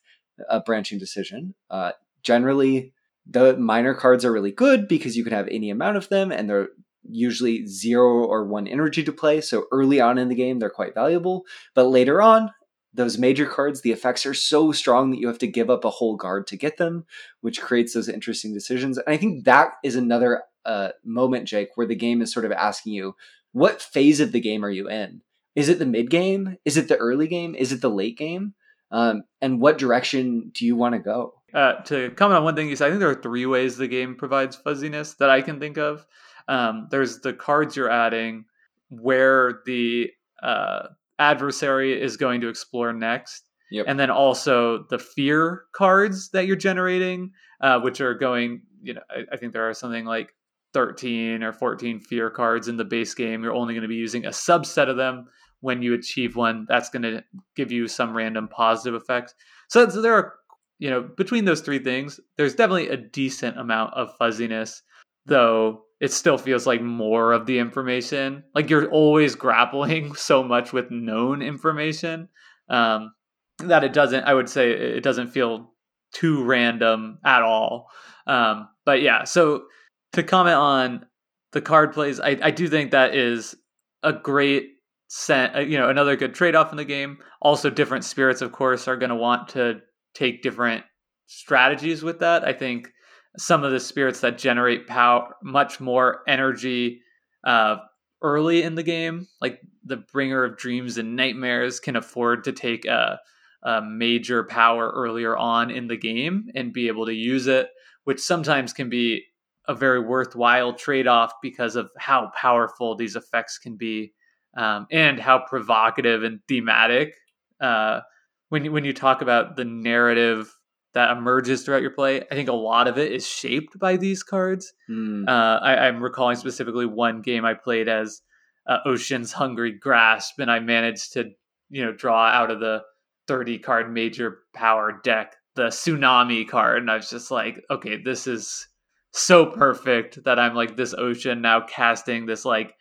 A branching decision. Uh, generally, the minor cards are really good because you can have any amount of them, and they're usually zero or one energy to play. So early on in the game, they're quite valuable. But later on, those major cards, the effects are so strong that you have to give up a whole guard to get them, which creates those interesting decisions. And I think that is another uh, moment, Jake, where the game is sort of asking you, what phase of the game are you in? Is it the mid game? Is it the early game? Is it the late game? Um, and what direction do you want to go? Uh, to comment on one thing you said, I think there are three ways the game provides fuzziness that I can think of. Um, there's the cards you're adding, where the uh, adversary is going to explore next. Yep. And then also the fear cards that you're generating, uh, which are going, you know, I, I think there are something like 13 or 14 fear cards in the base game. You're only going to be using a subset of them when you achieve one. That's going to give you some random positive effects. So, so there are, you know, between those three things, there's definitely a decent amount of fuzziness, though it still feels like more of the information. Like you're always grappling so much with known information um, that it doesn't, I would say, it doesn't feel too random at all. Um, but yeah, so to comment on the card plays, I, I do think that is a great set. Uh, you know, another good trade off in the game. Also, different spirits, of course, are going to want to take different strategies with that. I think some of the spirits that generate power, much more energy uh, early in the game, like the Bringer of Dreams and Nightmares, can afford to take a, a major power earlier on in the game and be able to use it, which sometimes can be a very worthwhile trade off because of how powerful these effects can be um, and how provocative and thematic. Uh, when when you talk about the narrative that emerges throughout your play, I think a lot of it is shaped by these cards. Mm. Uh, I, am recalling specifically one game I played as uh, Ocean's Hungry Grasp, and I managed to you know draw out of the 30 card major power deck the tsunami card, and I was just like, okay, this is so perfect that I'm like this ocean now casting this like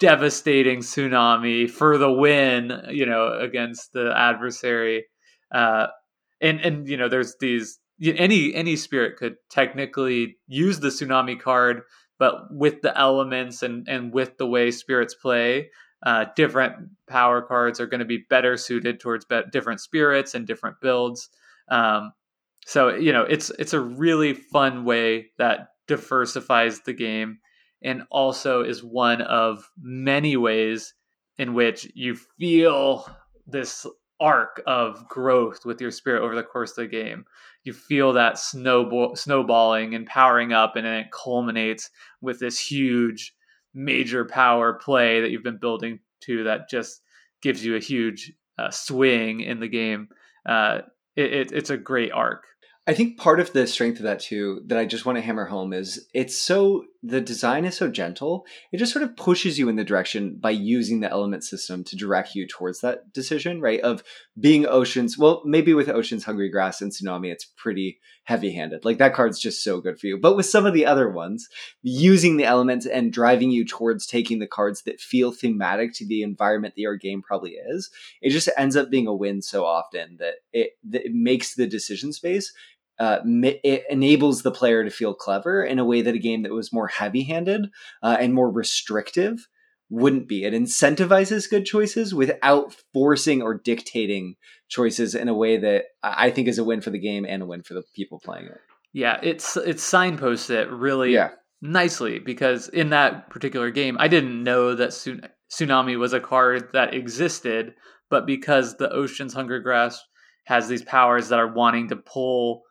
devastating tsunami for the win, you know, against the adversary. Uh, and and you know, there's these any any spirit could technically use the tsunami card, but with the elements and and with the way spirits play, uh, different power cards are going to be better suited towards be- different spirits and different builds. Um, so you know, it's it's a really fun way that diversifies the game and also is one of many ways in which you feel this arc of growth with your spirit over the course of the game. You feel that snowball snowballing and powering up, and then it culminates with this huge major power play that you've been building to that just gives you a huge uh, swing in the game. Uh, it, it, it's a great arc. I think part of the strength of that too that I just want to hammer home is it's so the design is so gentle. It just sort of pushes you in the direction by using the element system to direct you towards that decision, right? Of being oceans. Well, maybe with Ocean's Hungry Grasp, and Tsunami, it's pretty heavy handed. Like that card's just so good for you. But with some of the other ones, using the elements and driving you towards taking the cards that feel thematic to the environment that your game probably is, it just ends up being a win so often that it, that it makes the decision space uh, it enables the player to feel clever in a way that a game that was more heavy-handed uh, and more restrictive wouldn't be. It incentivizes good choices without forcing or dictating choices in a way that I think is a win for the game and a win for the people playing it. Yeah, it's it's signposts it really yeah. nicely because in that particular game, I didn't know that tsunami was a card that existed, but because the Ocean's Hungry Grasp has these powers that are wanting to pull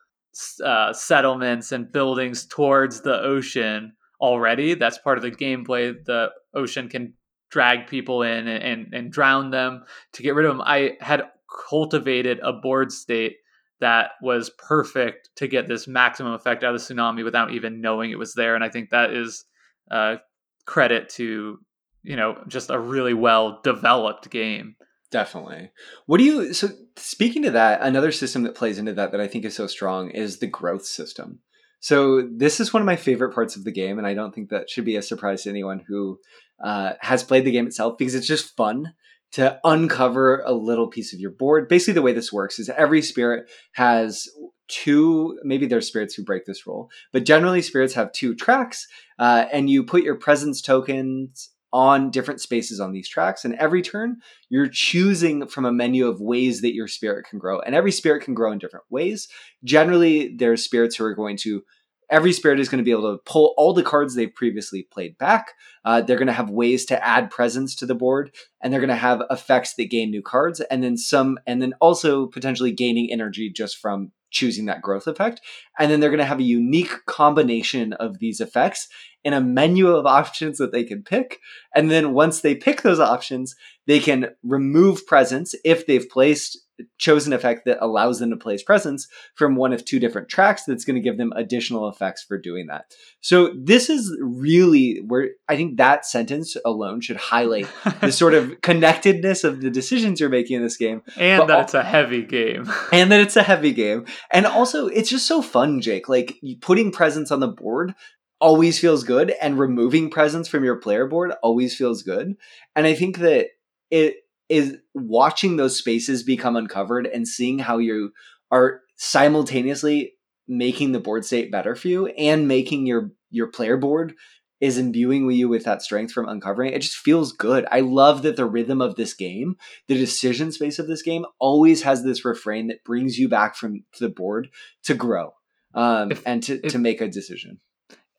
uh, settlements and buildings towards the ocean already. That's part of the gameplay. The ocean can drag people in and, and, and drown them to get rid of them. I had cultivated a board state that was perfect to get this maximum effect out of the tsunami without even knowing it was there. And I think that is uh, credit to you know just a really well developed game. Definitely. What do you so speaking to that, another system that plays into that that I think is so strong is the growth system. So this is one of my favorite parts of the game, and I don't think that should be a surprise to anyone who uh, has played the game itself because it's just fun to uncover a little piece of your board. Basically, the way this works is every spirit has two, maybe there's spirits who break this rule, but generally spirits have two tracks, uh, and you put your presence tokens on different spaces on these tracks. And every turn, you're choosing from a menu of ways that your spirit can grow. And every spirit can grow in different ways. Generally, there's spirits who are going to every spirit is going to be able to pull all the cards they've previously played back. Uh, they're going to have ways to add presence to the board, and they're going to have effects that gain new cards, and then some, and then also potentially gaining energy just from choosing that growth effect. And then they're going to have a unique combination of these effects in a menu of options that they can pick. And then once they pick those options, they can remove presence if they've placed chosen effect that allows them to place presence from one of two different tracks that's going to give them additional effects for doing that. So this is really where I think that sentence alone should highlight the sort of connectedness of the decisions you're making in this game. And that it's a heavy game. and that it's a heavy game. And also it's just so fun, Jake. Like putting presence on the board always feels good and removing presence from your player board always feels good. And I think that it is watching those spaces become uncovered and seeing how you are simultaneously making the board state better for you and making your your player board is imbuing you with that strength from uncovering it just feels good. I love that the rhythm of this game the decision space of this game always has this refrain that brings you back from to the board to grow um, if, and to, if, to make a decision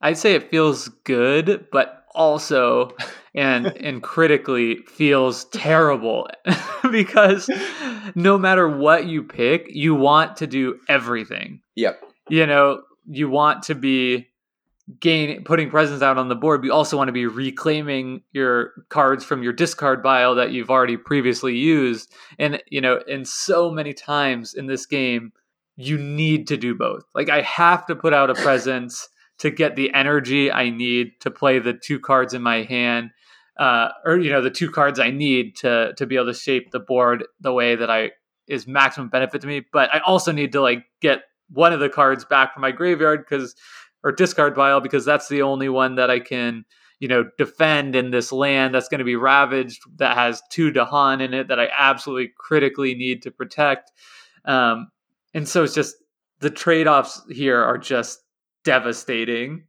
i'd say it feels good but also and and critically feels terrible because no matter what you pick, you want to do everything. Yep. You know, you want to be gain putting presence out on the board, but you also want to be reclaiming your cards from your discard pile that you've already previously used. And you know, and so many times in this game, you need to do both. Like I have to put out a presence to get the energy I need to play the two cards in my hand, uh, or you know the two cards I need to to be able to shape the board the way that I is maximum benefit to me. But I also need to like get one of the cards back from my graveyard because or discard pile because that's the only one that I can you know defend in this land that's going to be ravaged that has two Dahan in it that I absolutely critically need to protect. Um, and so it's just the trade offs here are just devastating.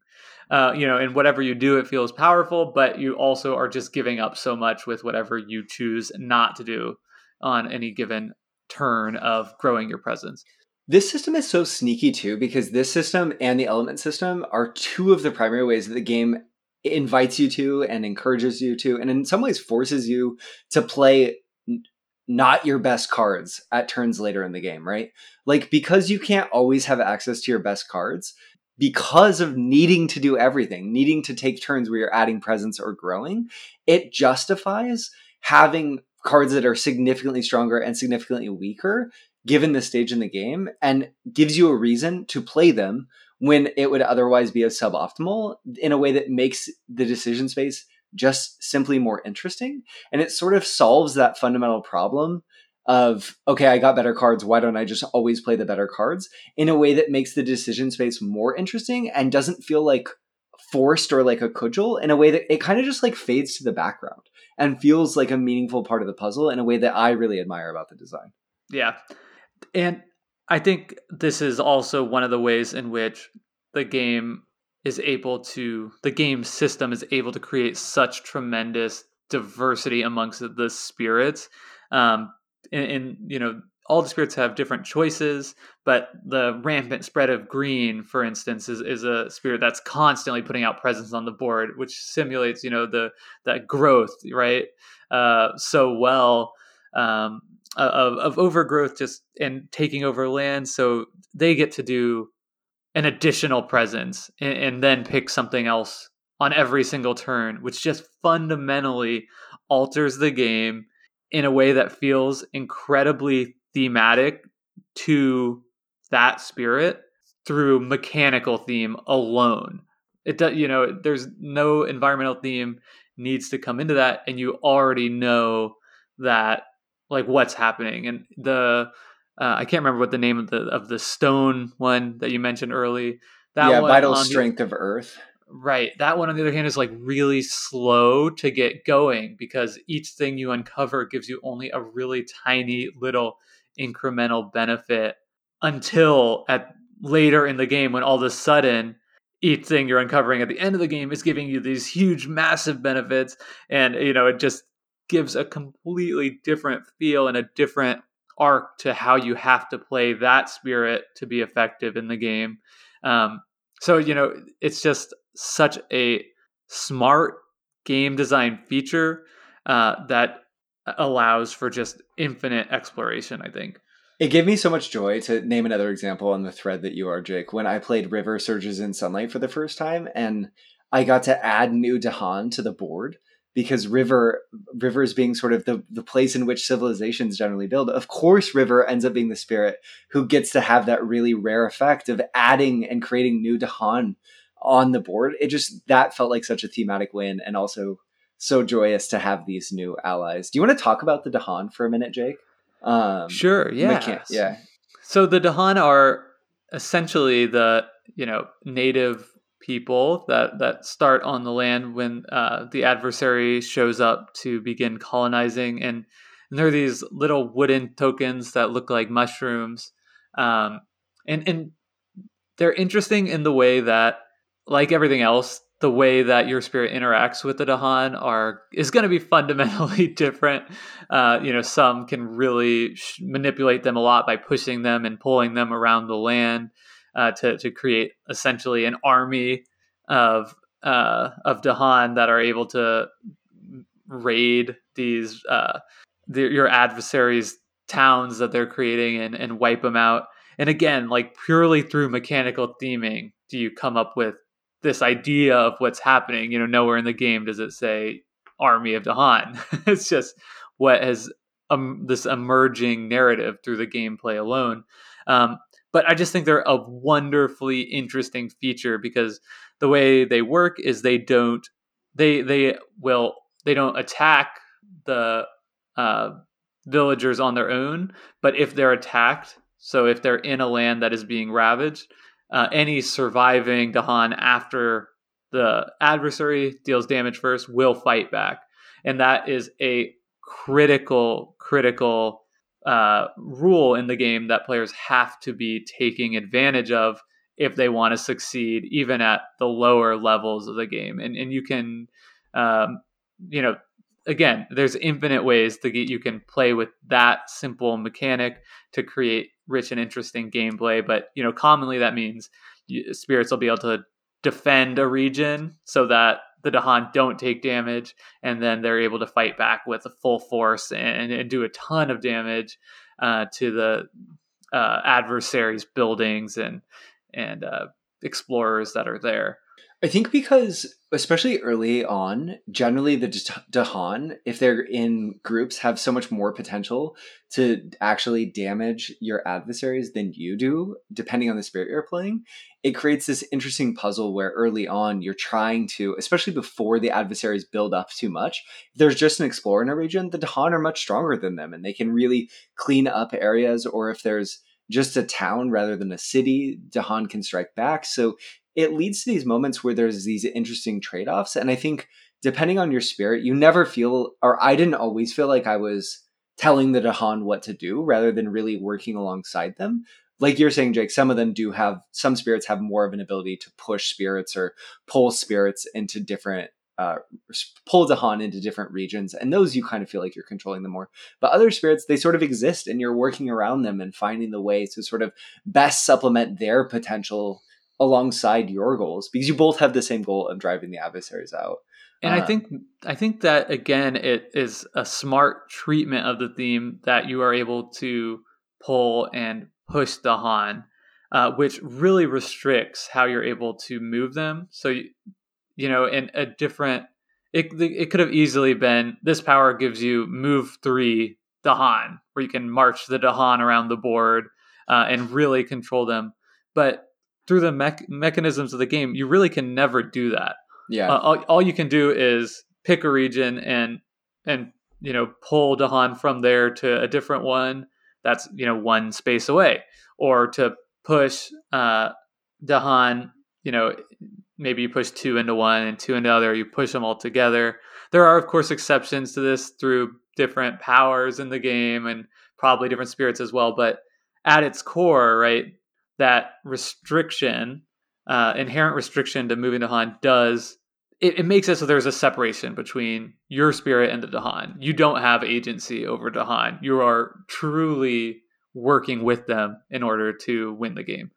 Uh, you know, and whatever you do, it feels powerful, but you also are just giving up so much with whatever you choose not to do on any given turn of growing your presence. This system is so sneaky too, because this system and the element system are two of the primary ways that the game invites you to and encourages you to, and in some ways forces you to play not your best cards at turns later in the game, right? Like, because you can't always have access to your best cards, because of needing to do everything, needing to take turns where you're adding presence or growing, it justifies having cards that are significantly stronger and significantly weaker given the stage in the game and gives you a reason to play them when it would otherwise be a suboptimal in a way that makes the decision space just simply more interesting. And it sort of solves that fundamental problem of okay i got better cards why don't i just always play the better cards in a way that makes the decision space more interesting and doesn't feel like forced or like a cudgel in a way that it kind of just like fades to the background and feels like a meaningful part of the puzzle in a way that i really admire about the design. Yeah. And i think this is also one of the ways in which the game is able to the game system is able to create such tremendous diversity amongst the spirits. Um, and, you know all the spirits have different choices, but the rampant spread of green, for instance, is, is a spirit that's constantly putting out presence on the board, which simulates, you know, the that growth, right? Uh, so well um, of, of overgrowth, just and taking over land. So they get to do an additional presence and, and then pick something else on every single turn, which just fundamentally alters the game in a way that feels incredibly thematic to that spirit through mechanical theme alone. It does, you know, there's no environmental theme needs to come into that, and you already know that like what's happening. And the uh, I can't remember what the name of the of the stone one that you mentioned early, That yeah, vital strength the, of Earth. Right. That one, on the other hand, is like really slow to get going because each thing you uncover gives you only a really tiny little incremental benefit until at later in the game when all of a sudden each thing you're uncovering at the end of the game is giving you these huge massive benefits and you know it just gives a completely different feel and a different arc to how you have to play that spirit to be effective in the game um, so you know it's just such a smart game design feature uh, that allows for just infinite exploration i think it gave me so much joy to name another example on the thread that you are, Jake. When I played River Surges in Sunlight for the first time, and I got to add new Dahan to the board because River River is being sort of the, the place in which civilizations generally build. Of course, River ends up being the spirit who gets to have that really rare effect of adding and creating new Dahan on the board. It just that felt like such a thematic win and also so joyous to have these new allies. Do you want to talk about the Dahan for a minute, Jake? Um, sure. Yeah. yeah. So the Dahan are essentially the you know native people that that start on the land when uh, the adversary shows up to begin colonizing, and, and there are these little wooden tokens that look like mushrooms, um, and and they're interesting in the way that, like everything else, the way that your spirit interacts with the Dahan are is going to be fundamentally different. Uh, you know, some can really sh- manipulate them a lot by pushing them and pulling them around the land uh, to to create essentially an army of uh, of Dahan that are able to raid these uh, the, your adversaries' towns that they're creating and, and wipe them out. And again, like purely through mechanical theming, do you come up with this idea of what's happening. You know, nowhere in the game does it say army of Dahan. it's just what has um, this emerging narrative through the gameplay alone. Um, but I just think they're a wonderfully interesting feature because the way they work is they don't they they will they don't attack the uh, villagers on their own, but if they're attacked, so if they're in a land that is being ravaged, uh, any surviving Dahan after the adversary deals damage first will fight back. And that is a critical, critical uh, rule in the game that players have to be taking advantage of if they want to succeed, even at the lower levels of the game. And, and you can, um, you know, again, there's infinite ways to get you can play with that simple mechanic to create rich and interesting gameplay. But you know, commonly that means spirits will be able to defend a region so that the Dahan don't take damage, and then they're able to fight back with a full force and, and do a ton of damage uh, to the uh, adversaries' buildings and and uh, explorers that are there. I think because especially early on, generally the Dahan, if they're in groups, have so much more potential to actually damage your adversaries than you do, depending on the spirit you're playing. It creates this interesting puzzle where early on you're trying to, especially before the adversaries build up too much, if there's just an explorer in a region, the Dahan are much stronger than them and they can really clean up areas, or if there's just a town rather than a city, Dahan can strike back. So it leads to these moments where there's these interesting trade offs. And I think depending on your spirit, you never feel, or I didn't always feel like I was telling the Dahan what to do rather than really working alongside them. Like you're saying, Jake, some of them do have, some spirits have more of an ability to push spirits or pull spirits into different uh, pull Dahan into different regions, and those you kind of feel like you're controlling them more. But other spirits, they sort of exist, and you're working around them and finding the way to sort of best supplement their potential alongside your goals because you both have the same goal of driving the adversaries out. And uh, I think I think that again it is a smart treatment of the theme that you are able to pull and push Dahan, uh, which really restricts how you're able to move them. So you, you know, in a different it it could have easily been this power gives you move three Dahan, where you can march the Dahan around the board uh, and really control them. But through the me- mechanisms of the game, you really can never do that. Yeah. Uh, all, all you can do is pick a region and and you know pull Dahan from there to a different one that's you know one space away, or to push uh, Dahan you know, maybe you push two into one and two into other, you push them all together. There are, of course, exceptions to this through different powers in the game and probably different spirits as well. But at its core, right, that restriction, uh, inherent restriction to moving Dahan does it, it, makes it so there's a separation between your spirit and the Dahan. You don't have agency over Dahan. You are truly working with them in order to win the game.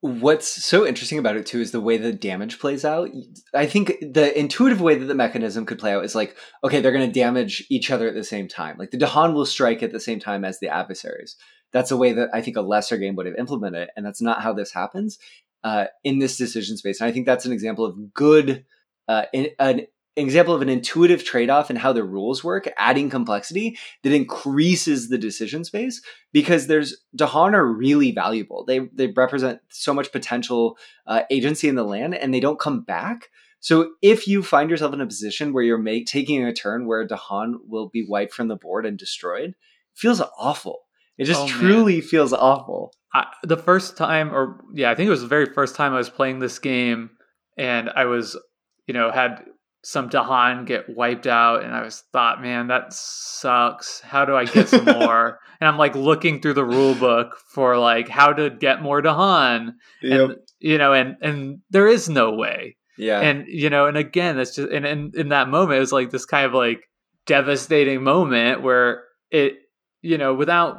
What's so interesting about it too is the way the damage plays out. I think the intuitive way that the mechanism could play out is like, okay, they're going to damage each other at the same time. Like the Dahan will strike at the same time as the adversaries. That's a way that I think a lesser game would have implemented it, and that's not how this happens uh, in this decision space. And I think that's an example of good, uh, in, an example of an intuitive trade-off in how the rules work, adding complexity that increases the decision space because there's Dahan are really valuable. They they represent so much potential uh, agency in the land, and they don't come back. So if you find yourself in a position where you're make, taking a turn where Dahan will be wiped from the board and destroyed, feels awful. It just oh, truly feels awful. I, the first time, or yeah, I think it was the very first time I was playing this game, and I was, you know, had some Dahan get wiped out, and I was thought, man, that sucks. How do I get some more? and I'm like looking through the rule book for like how to get more Dahan, yep. and you know, and and there is no way. Yeah, and you know, and again, that's just and, and in that moment, it's like this kind of like devastating moment where it, you know, without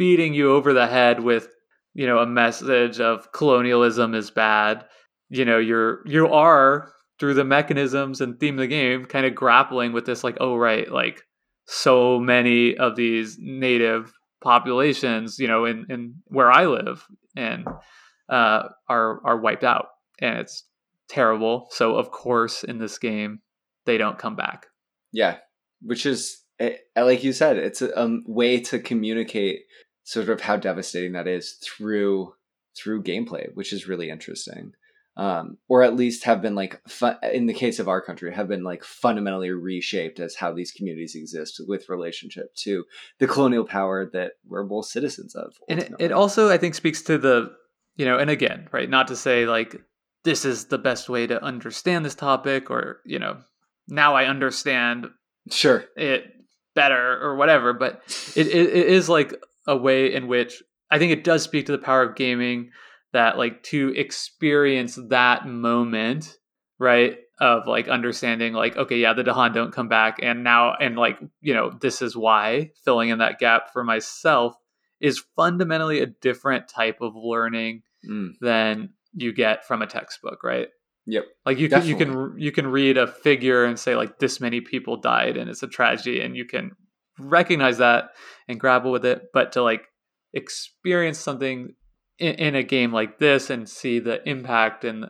beating you over the head with you know a message of colonialism is bad. You know you're you are through the mechanisms and theme of the game kind of grappling with this like oh right like so many of these native populations you know in in where i live and uh are are wiped out. And it's terrible. So of course in this game they don't come back. Yeah. Which is eh, like you said it's a, a way to communicate sort of how devastating that is through through gameplay, which is really interesting. Um, or at least have been like in the case of our country have been like fundamentally reshaped as how these communities exist with relationship to the colonial power that we're both citizens of and it, it also i think speaks to the you know and again right not to say like this is the best way to understand this topic or you know now i understand sure it better or whatever but it, it, it is like a way in which I think it does speak to the power of gaming that like to experience that moment, right? Of like understanding like, okay, yeah, the Dahan don't come back. And now, and like, you know, this is why filling in that gap for myself is fundamentally a different type of learning mm. than you get from a textbook, right? Yep. Like you can you can you can read a figure and say like this many people died and it's a tragedy and you can recognize that and grapple with it, but to like experience something in, in, a game like this and see the impact and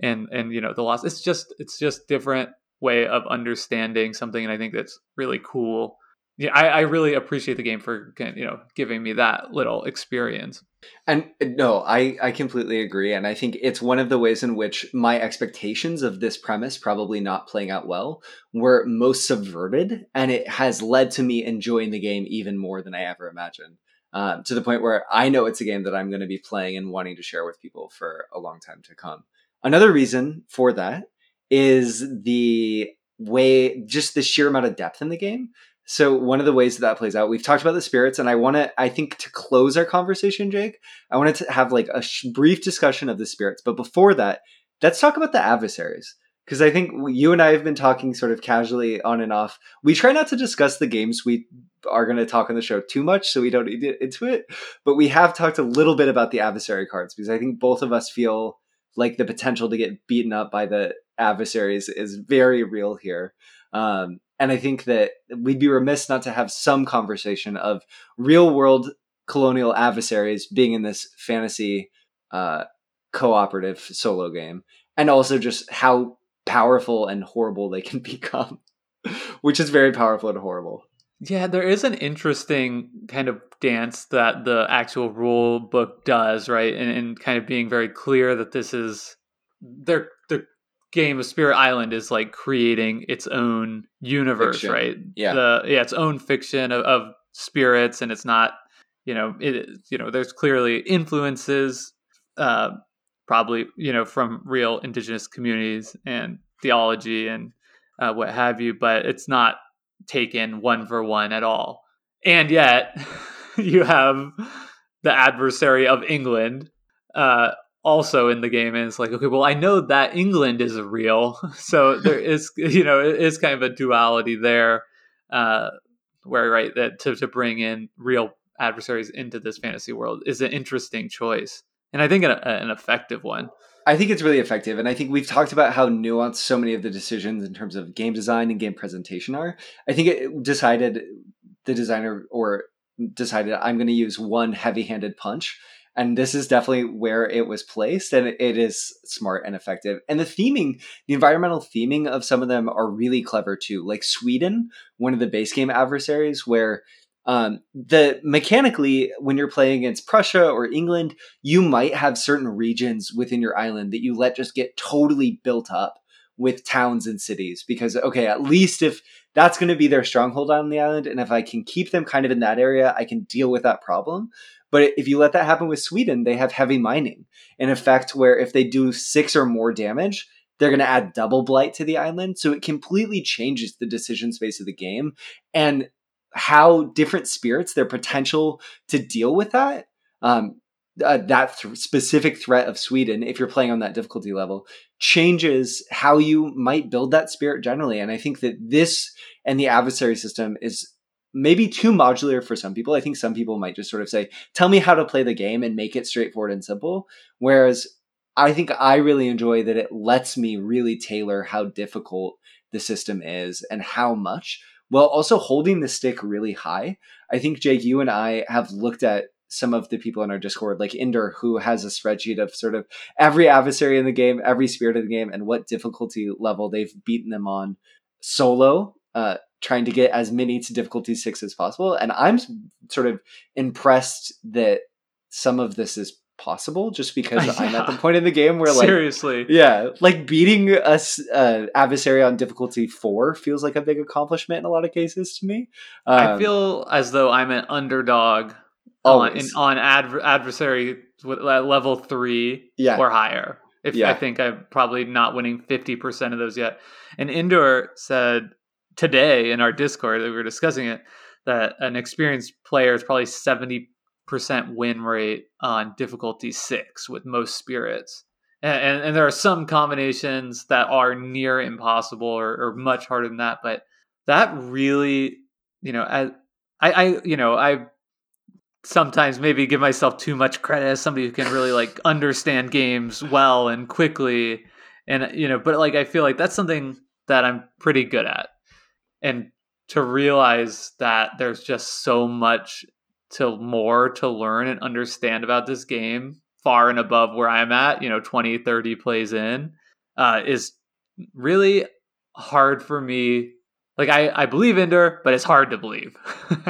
and and you know the loss. It's just it's just different way of understanding something, and I think that's really cool yeah, I, I really appreciate the game for you know giving me that little experience. And uh, no, I I completely agree, and I think it's one of the ways in which my expectations of this premise probably not playing out well were most subverted, and it has led to me enjoying the game even more than I ever imagined. Um, to the point where I know it's a game that I'm going to be playing and wanting to share with people for a long time to come. Another reason for that is the way, just the sheer amount of depth in the game. So one of the ways that that plays out, we've talked about the spirits, and I want to, I think, to close our conversation, Jake, I wanted to have like a sh- brief discussion of the spirits. But before that, let's talk about the adversaries because I think you and I have been talking sort of casually on and off. We try not to discuss the games we are going to talk on the show too much, so we don't get into it. But we have talked a little bit about the adversary cards because I think both of us feel like the potential to get beaten up by the adversaries is very real here. Um, and I think that we'd be remiss not to have some conversation of real world colonial adversaries being in this fantasy uh, cooperative solo game, and also just how powerful and horrible they can become, which is very powerful and horrible. Yeah, there is an interesting kind of dance that the actual rule book does, right? And, and kind of being very clear that this is they're game of Spirit Island is like creating its own universe, fiction. right? Yeah, the, yeah, its own fiction of, of, spirits, and it's not, you know, it you know, there's clearly influences uh, probably you know from real indigenous communities and theology and uh, what have you, but it's not taken one for one at all. And yet, you have the adversary of England uh, also in the game, and it's like, okay, well, I know that England is real, so there is, you know, it is kind of a duality there, uh, where right that to to bring in real adversaries into this fantasy world is an interesting choice, and I think an, an effective one. I think it's really effective. And I think we've talked about how nuanced so many of the decisions in terms of game design and game presentation are. I think it decided the designer or decided I'm going to use one heavy handed punch. And this is definitely where it was placed, and it is smart and effective. And the theming, the environmental theming of some of them are really clever too. Like Sweden, one of the base game adversaries, where um, the mechanically, when you're playing against Prussia or England, you might have certain regions within your island that you let just get totally built up with towns and cities because okay, at least if that's going to be their stronghold on the island, and if I can keep them kind of in that area, I can deal with that problem. But if you let that happen with Sweden, they have heavy mining, in effect, where if they do six or more damage, they're going to add double blight to the island. So it completely changes the decision space of the game. And how different spirits, their potential to deal with that, um, uh, that th- specific threat of Sweden, if you're playing on that difficulty level, changes how you might build that spirit generally. And I think that this and the adversary system is maybe too modular for some people. I think some people might just sort of say, tell me how to play the game and make it straightforward and simple. Whereas I think I really enjoy that it lets me really tailor how difficult the system is and how much while also holding the stick really high. I think Jake, you and I have looked at some of the people in our Discord, like Inder, who has a spreadsheet of sort of every adversary in the game, every spirit of the game, and what difficulty level they've beaten them on solo, uh, trying to get as many to difficulty six as possible. And I'm sort of impressed that some of this is possible just because yeah. I'm at the point in the game where like seriously yeah like beating a uh, adversary on difficulty 4 feels like a big accomplishment in a lot of cases to me um, I feel as though I'm an underdog on, in, on adver- adversary level 3 yeah. or higher if yeah. I think I'm probably not winning 50% of those yet and Indoor said today in our discord that we were discussing it that an experienced player is probably 70 percent win rate on difficulty six with most spirits. And, and, and, there are some combinations that are near impossible or, or, much harder than that. But that really, you know, I, I, you know, I sometimes maybe give myself too much credit as somebody who can really like understand games well and quickly. And, you know, but like, I feel like that's something that I'm pretty good at. And to realize that there's just so much to more to learn and understand about this game far and above where I'm at, you know, 20, 30 plays in, uh, is really hard for me. Like I, I believe Ender, but it's hard to believe.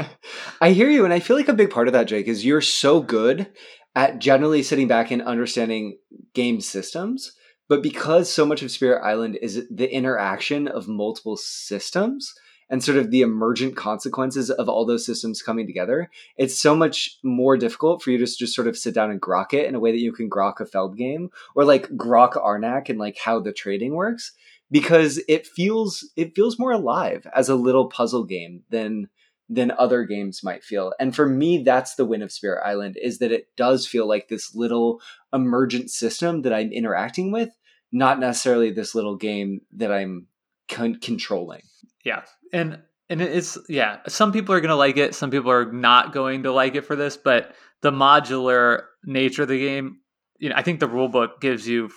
I hear you, and I feel like a big part of that, Jake, is you're so good at generally sitting back and understanding game systems. But because so much of Spirit Island is the interaction of multiple systems, and sort of the emergent consequences of all those systems coming together, it's so much more difficult for you to just sort of sit down and grok it in a way that you can grok a Feld game or like grok Arnak and like how the trading works because it feels it feels more alive as a little puzzle game than than other games might feel. And for me, that's the win of Spirit Island is that it does feel like this little emergent system that I'm interacting with, not necessarily this little game that I'm con- controlling. Yeah, and and it's yeah some people are going to like it some people are not going to like it for this but the modular nature of the game you know i think the rule book gives you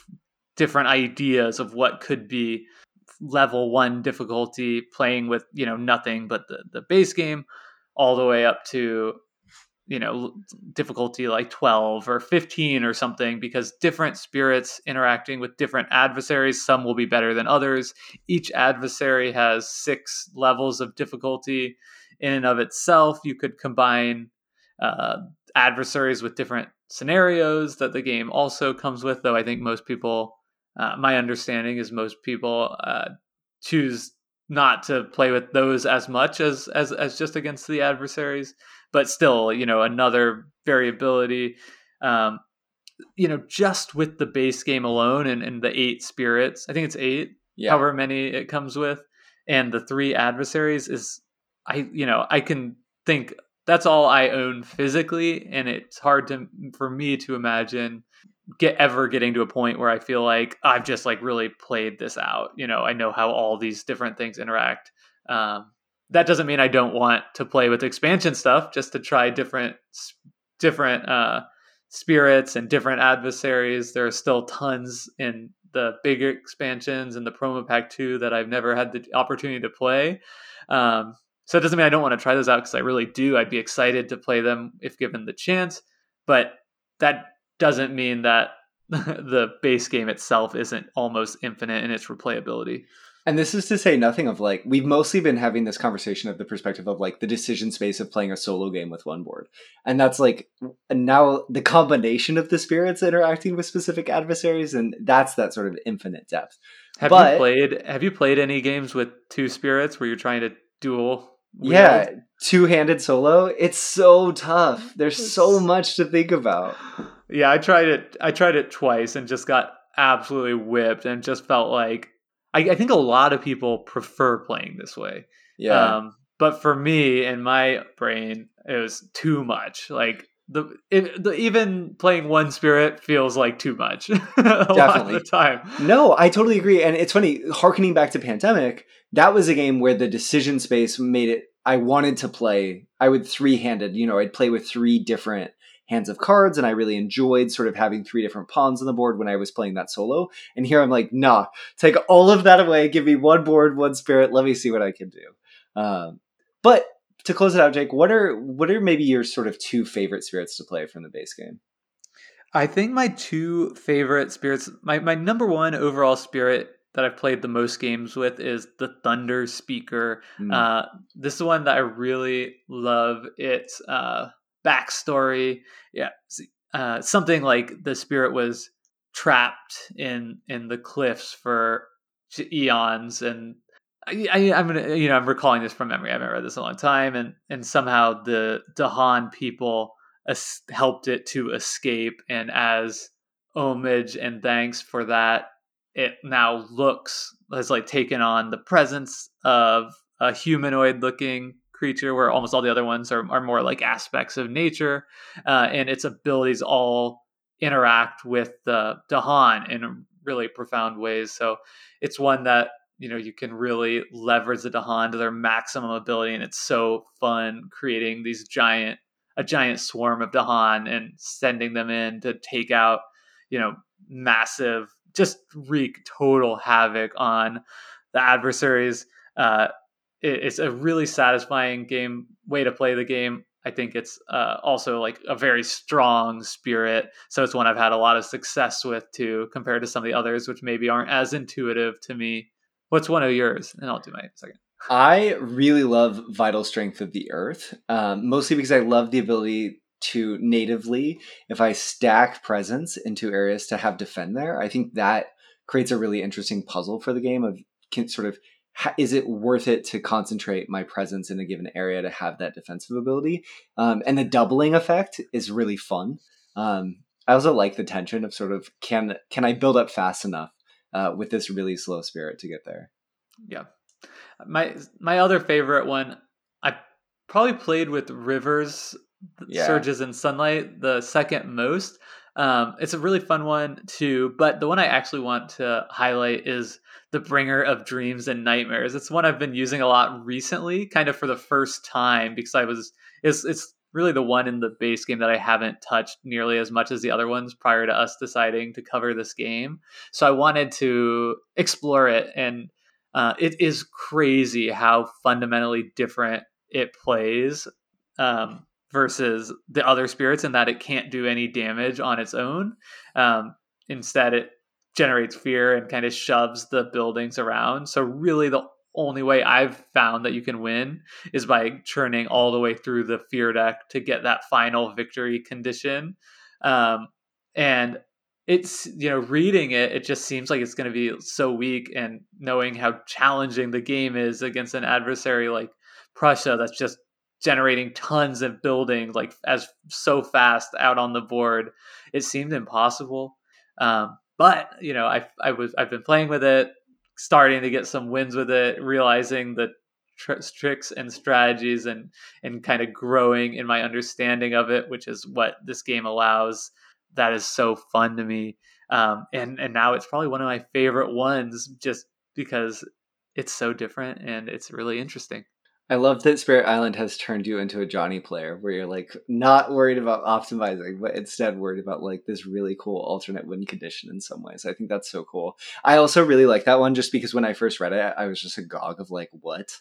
different ideas of what could be level one difficulty playing with you know nothing but the, the base game all the way up to you know difficulty like 12 or 15 or something because different spirits interacting with different adversaries some will be better than others. Each adversary has six levels of difficulty in and of itself. You could combine uh, adversaries with different scenarios that the game also comes with though i think most people uh, my understanding is most people uh, choose not to play with those as much as as as just against the adversaries but still, you know, another variability. Um, you know, just with the base game alone and, and the eight spirits, I think it's eight, yeah. however many it comes with, and the three adversaries is, I, you know, I can think that's all I own physically, and it's hard to for me to imagine get ever getting to a point where I feel like I've just like really played this out. You know, I know how all these different things interact. Um, that doesn't mean I don't want to play with expansion stuff, just to try different different uh, spirits and different adversaries. There are still tons in the bigger expansions and the promo pack two that I've never had the opportunity to play. Um, so it doesn't mean I don't want to try those out because I really do. I'd be excited to play them if given the chance, but that doesn't mean that the base game itself isn't almost infinite in its replayability. And this is to say nothing of like we've mostly been having this conversation of the perspective of like the decision space of playing a solo game with one board. And that's like now the combination of the spirits interacting with specific adversaries and that's that sort of infinite depth. Have but, you played have you played any games with two spirits where you're trying to dual Wield? Yeah, two-handed solo. It's so tough. There's it's... so much to think about. Yeah, I tried it. I tried it twice and just got absolutely whipped, and just felt like I, I think a lot of people prefer playing this way. Yeah. Um, but for me in my brain, it was too much. Like the, it, the even playing one spirit feels like too much a Definitely. lot of the time. No, I totally agree. And it's funny, harkening back to Pandemic, that was a game where the decision space made it. I wanted to play. I would three handed. You know, I'd play with three different hands of cards and I really enjoyed sort of having three different pawns on the board when I was playing that solo. And here I'm like, nah, take all of that away, give me one board, one spirit, let me see what I can do. Um, but to close it out, Jake, what are what are maybe your sort of two favorite spirits to play from the base game? I think my two favorite spirits, my, my number one overall spirit that I've played the most games with is the Thunder Speaker. Mm. Uh, this is one that I really love. Its uh, backstory, yeah, uh, something like the spirit was trapped in in the cliffs for eons, and I, I, am gonna, you know, I'm recalling this from memory. I haven't read this in a long time, and and somehow the Dahan people helped it to escape, and as homage and thanks for that, it now looks has like taken on the presence of a humanoid looking creature where almost all the other ones are, are more like aspects of nature uh, and its abilities all interact with the dahan in really profound ways. So it's one that you know you can really leverage the dahan to their maximum ability and it's so fun creating these giant a giant swarm of dahan and sending them in to take out you know massive just wreak total havoc on the adversaries. Uh, it's a really satisfying game way to play the game. I think it's uh, also like a very strong spirit, so it's one I've had a lot of success with too, compared to some of the others, which maybe aren't as intuitive to me. What's one of yours? And I'll do my second. I really love Vital Strength of the Earth, um, mostly because I love the ability to natively, if I stack presence into areas to have defend there. I think that creates a really interesting puzzle for the game of sort of is it worth it to concentrate my presence in a given area to have that defensive ability? Um, and the doubling effect is really fun. Um, I also like the tension of sort of can can I build up fast enough uh, with this really slow spirit to get there? Yeah, my my other favorite one I probably played with Rivers yeah. Surges in Sunlight the second most. Um, it's a really fun one too, but the one I actually want to highlight is the bringer of dreams and nightmares. It's one I've been using a lot recently, kind of for the first time because I was it's it's really the one in the base game that I haven't touched nearly as much as the other ones prior to us deciding to cover this game. So I wanted to explore it and uh, it is crazy how fundamentally different it plays. Um, versus the other spirits in that it can't do any damage on its own. Um, instead, it generates fear and kind of shoves the buildings around. So, really, the only way I've found that you can win is by churning all the way through the fear deck to get that final victory condition. Um, and it's you know reading it it just seems like it's going to be so weak and knowing how challenging the game is against an adversary like prussia that's just generating tons of building like as so fast out on the board. It seemed impossible. Um, but you know, I I was I've been playing with it, starting to get some wins with it, realizing the tr- tricks and strategies, and and kind of growing in my understanding of it, which is what this game allows. That is so fun to me, um, and and now it's probably one of my favorite ones, just because it's so different and it's really interesting. I love that Spirit Island has turned you into a Johnny player where you're like not worried about optimizing, but instead worried about like this really cool alternate win condition in some ways. I think that's so cool. I also really like that one just because when I first read it, I was just agog of like, what?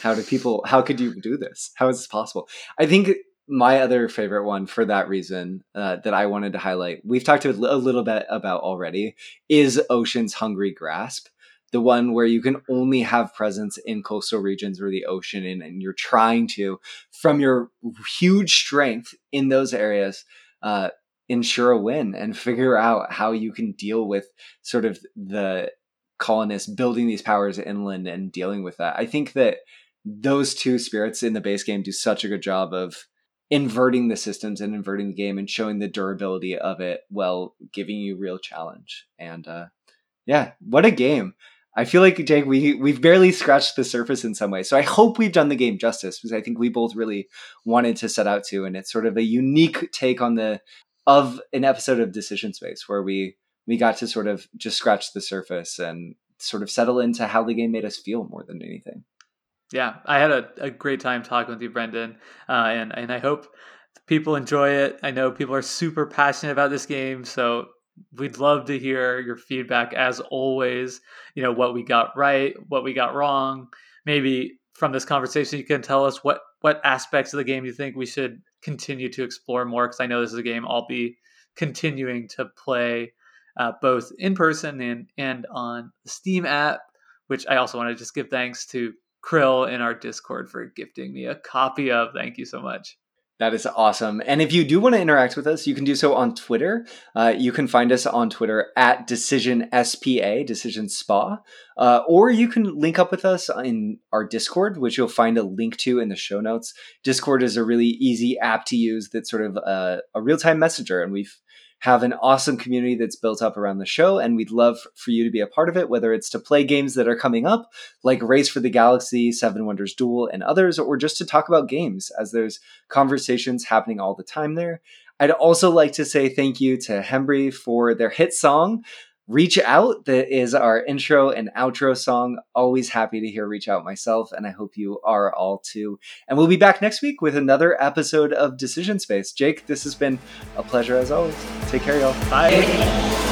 How do people, how could you do this? How is this possible? I think my other favorite one for that reason uh, that I wanted to highlight, we've talked a little bit about already, is Ocean's Hungry Grasp the one where you can only have presence in coastal regions or the ocean and, and you're trying to from your huge strength in those areas uh, ensure a win and figure out how you can deal with sort of the colonists building these powers inland and dealing with that. I think that those two spirits in the base game do such a good job of inverting the systems and inverting the game and showing the durability of it while giving you real challenge. And uh, yeah what a game I feel like Jake, we we've barely scratched the surface in some way. So I hope we've done the game justice because I think we both really wanted to set out to, and it's sort of a unique take on the of an episode of Decision Space where we we got to sort of just scratch the surface and sort of settle into how the game made us feel more than anything. Yeah, I had a, a great time talking with you, Brendan, uh, and and I hope people enjoy it. I know people are super passionate about this game, so we'd love to hear your feedback as always you know what we got right what we got wrong. Maybe from this conversation you can tell us what what aspects of the game you think we should continue to explore more because i know this is a game i'll be continuing to play uh, both in person and and on the steam app which i also want to just give thanks to krill in our discord for gifting me a copy of. Thank you so much that is awesome. And if you do want to interact with us, you can do so on Twitter. Uh, you can find us on Twitter at Decision SPA, Decision Spa, uh, or you can link up with us in our Discord, which you'll find a link to in the show notes. Discord is a really easy app to use that's sort of a, a real time messenger, and we've have an awesome community that's built up around the show, and we'd love for you to be a part of it, whether it's to play games that are coming up, like Race for the Galaxy, Seven Wonders Duel, and others, or just to talk about games, as there's conversations happening all the time there. I'd also like to say thank you to Hembree for their hit song, Reach Out, that is our intro and outro song. Always happy to hear Reach Out myself, and I hope you are all too. And we'll be back next week with another episode of Decision Space. Jake, this has been a pleasure as always. Take care, y'all. Bye.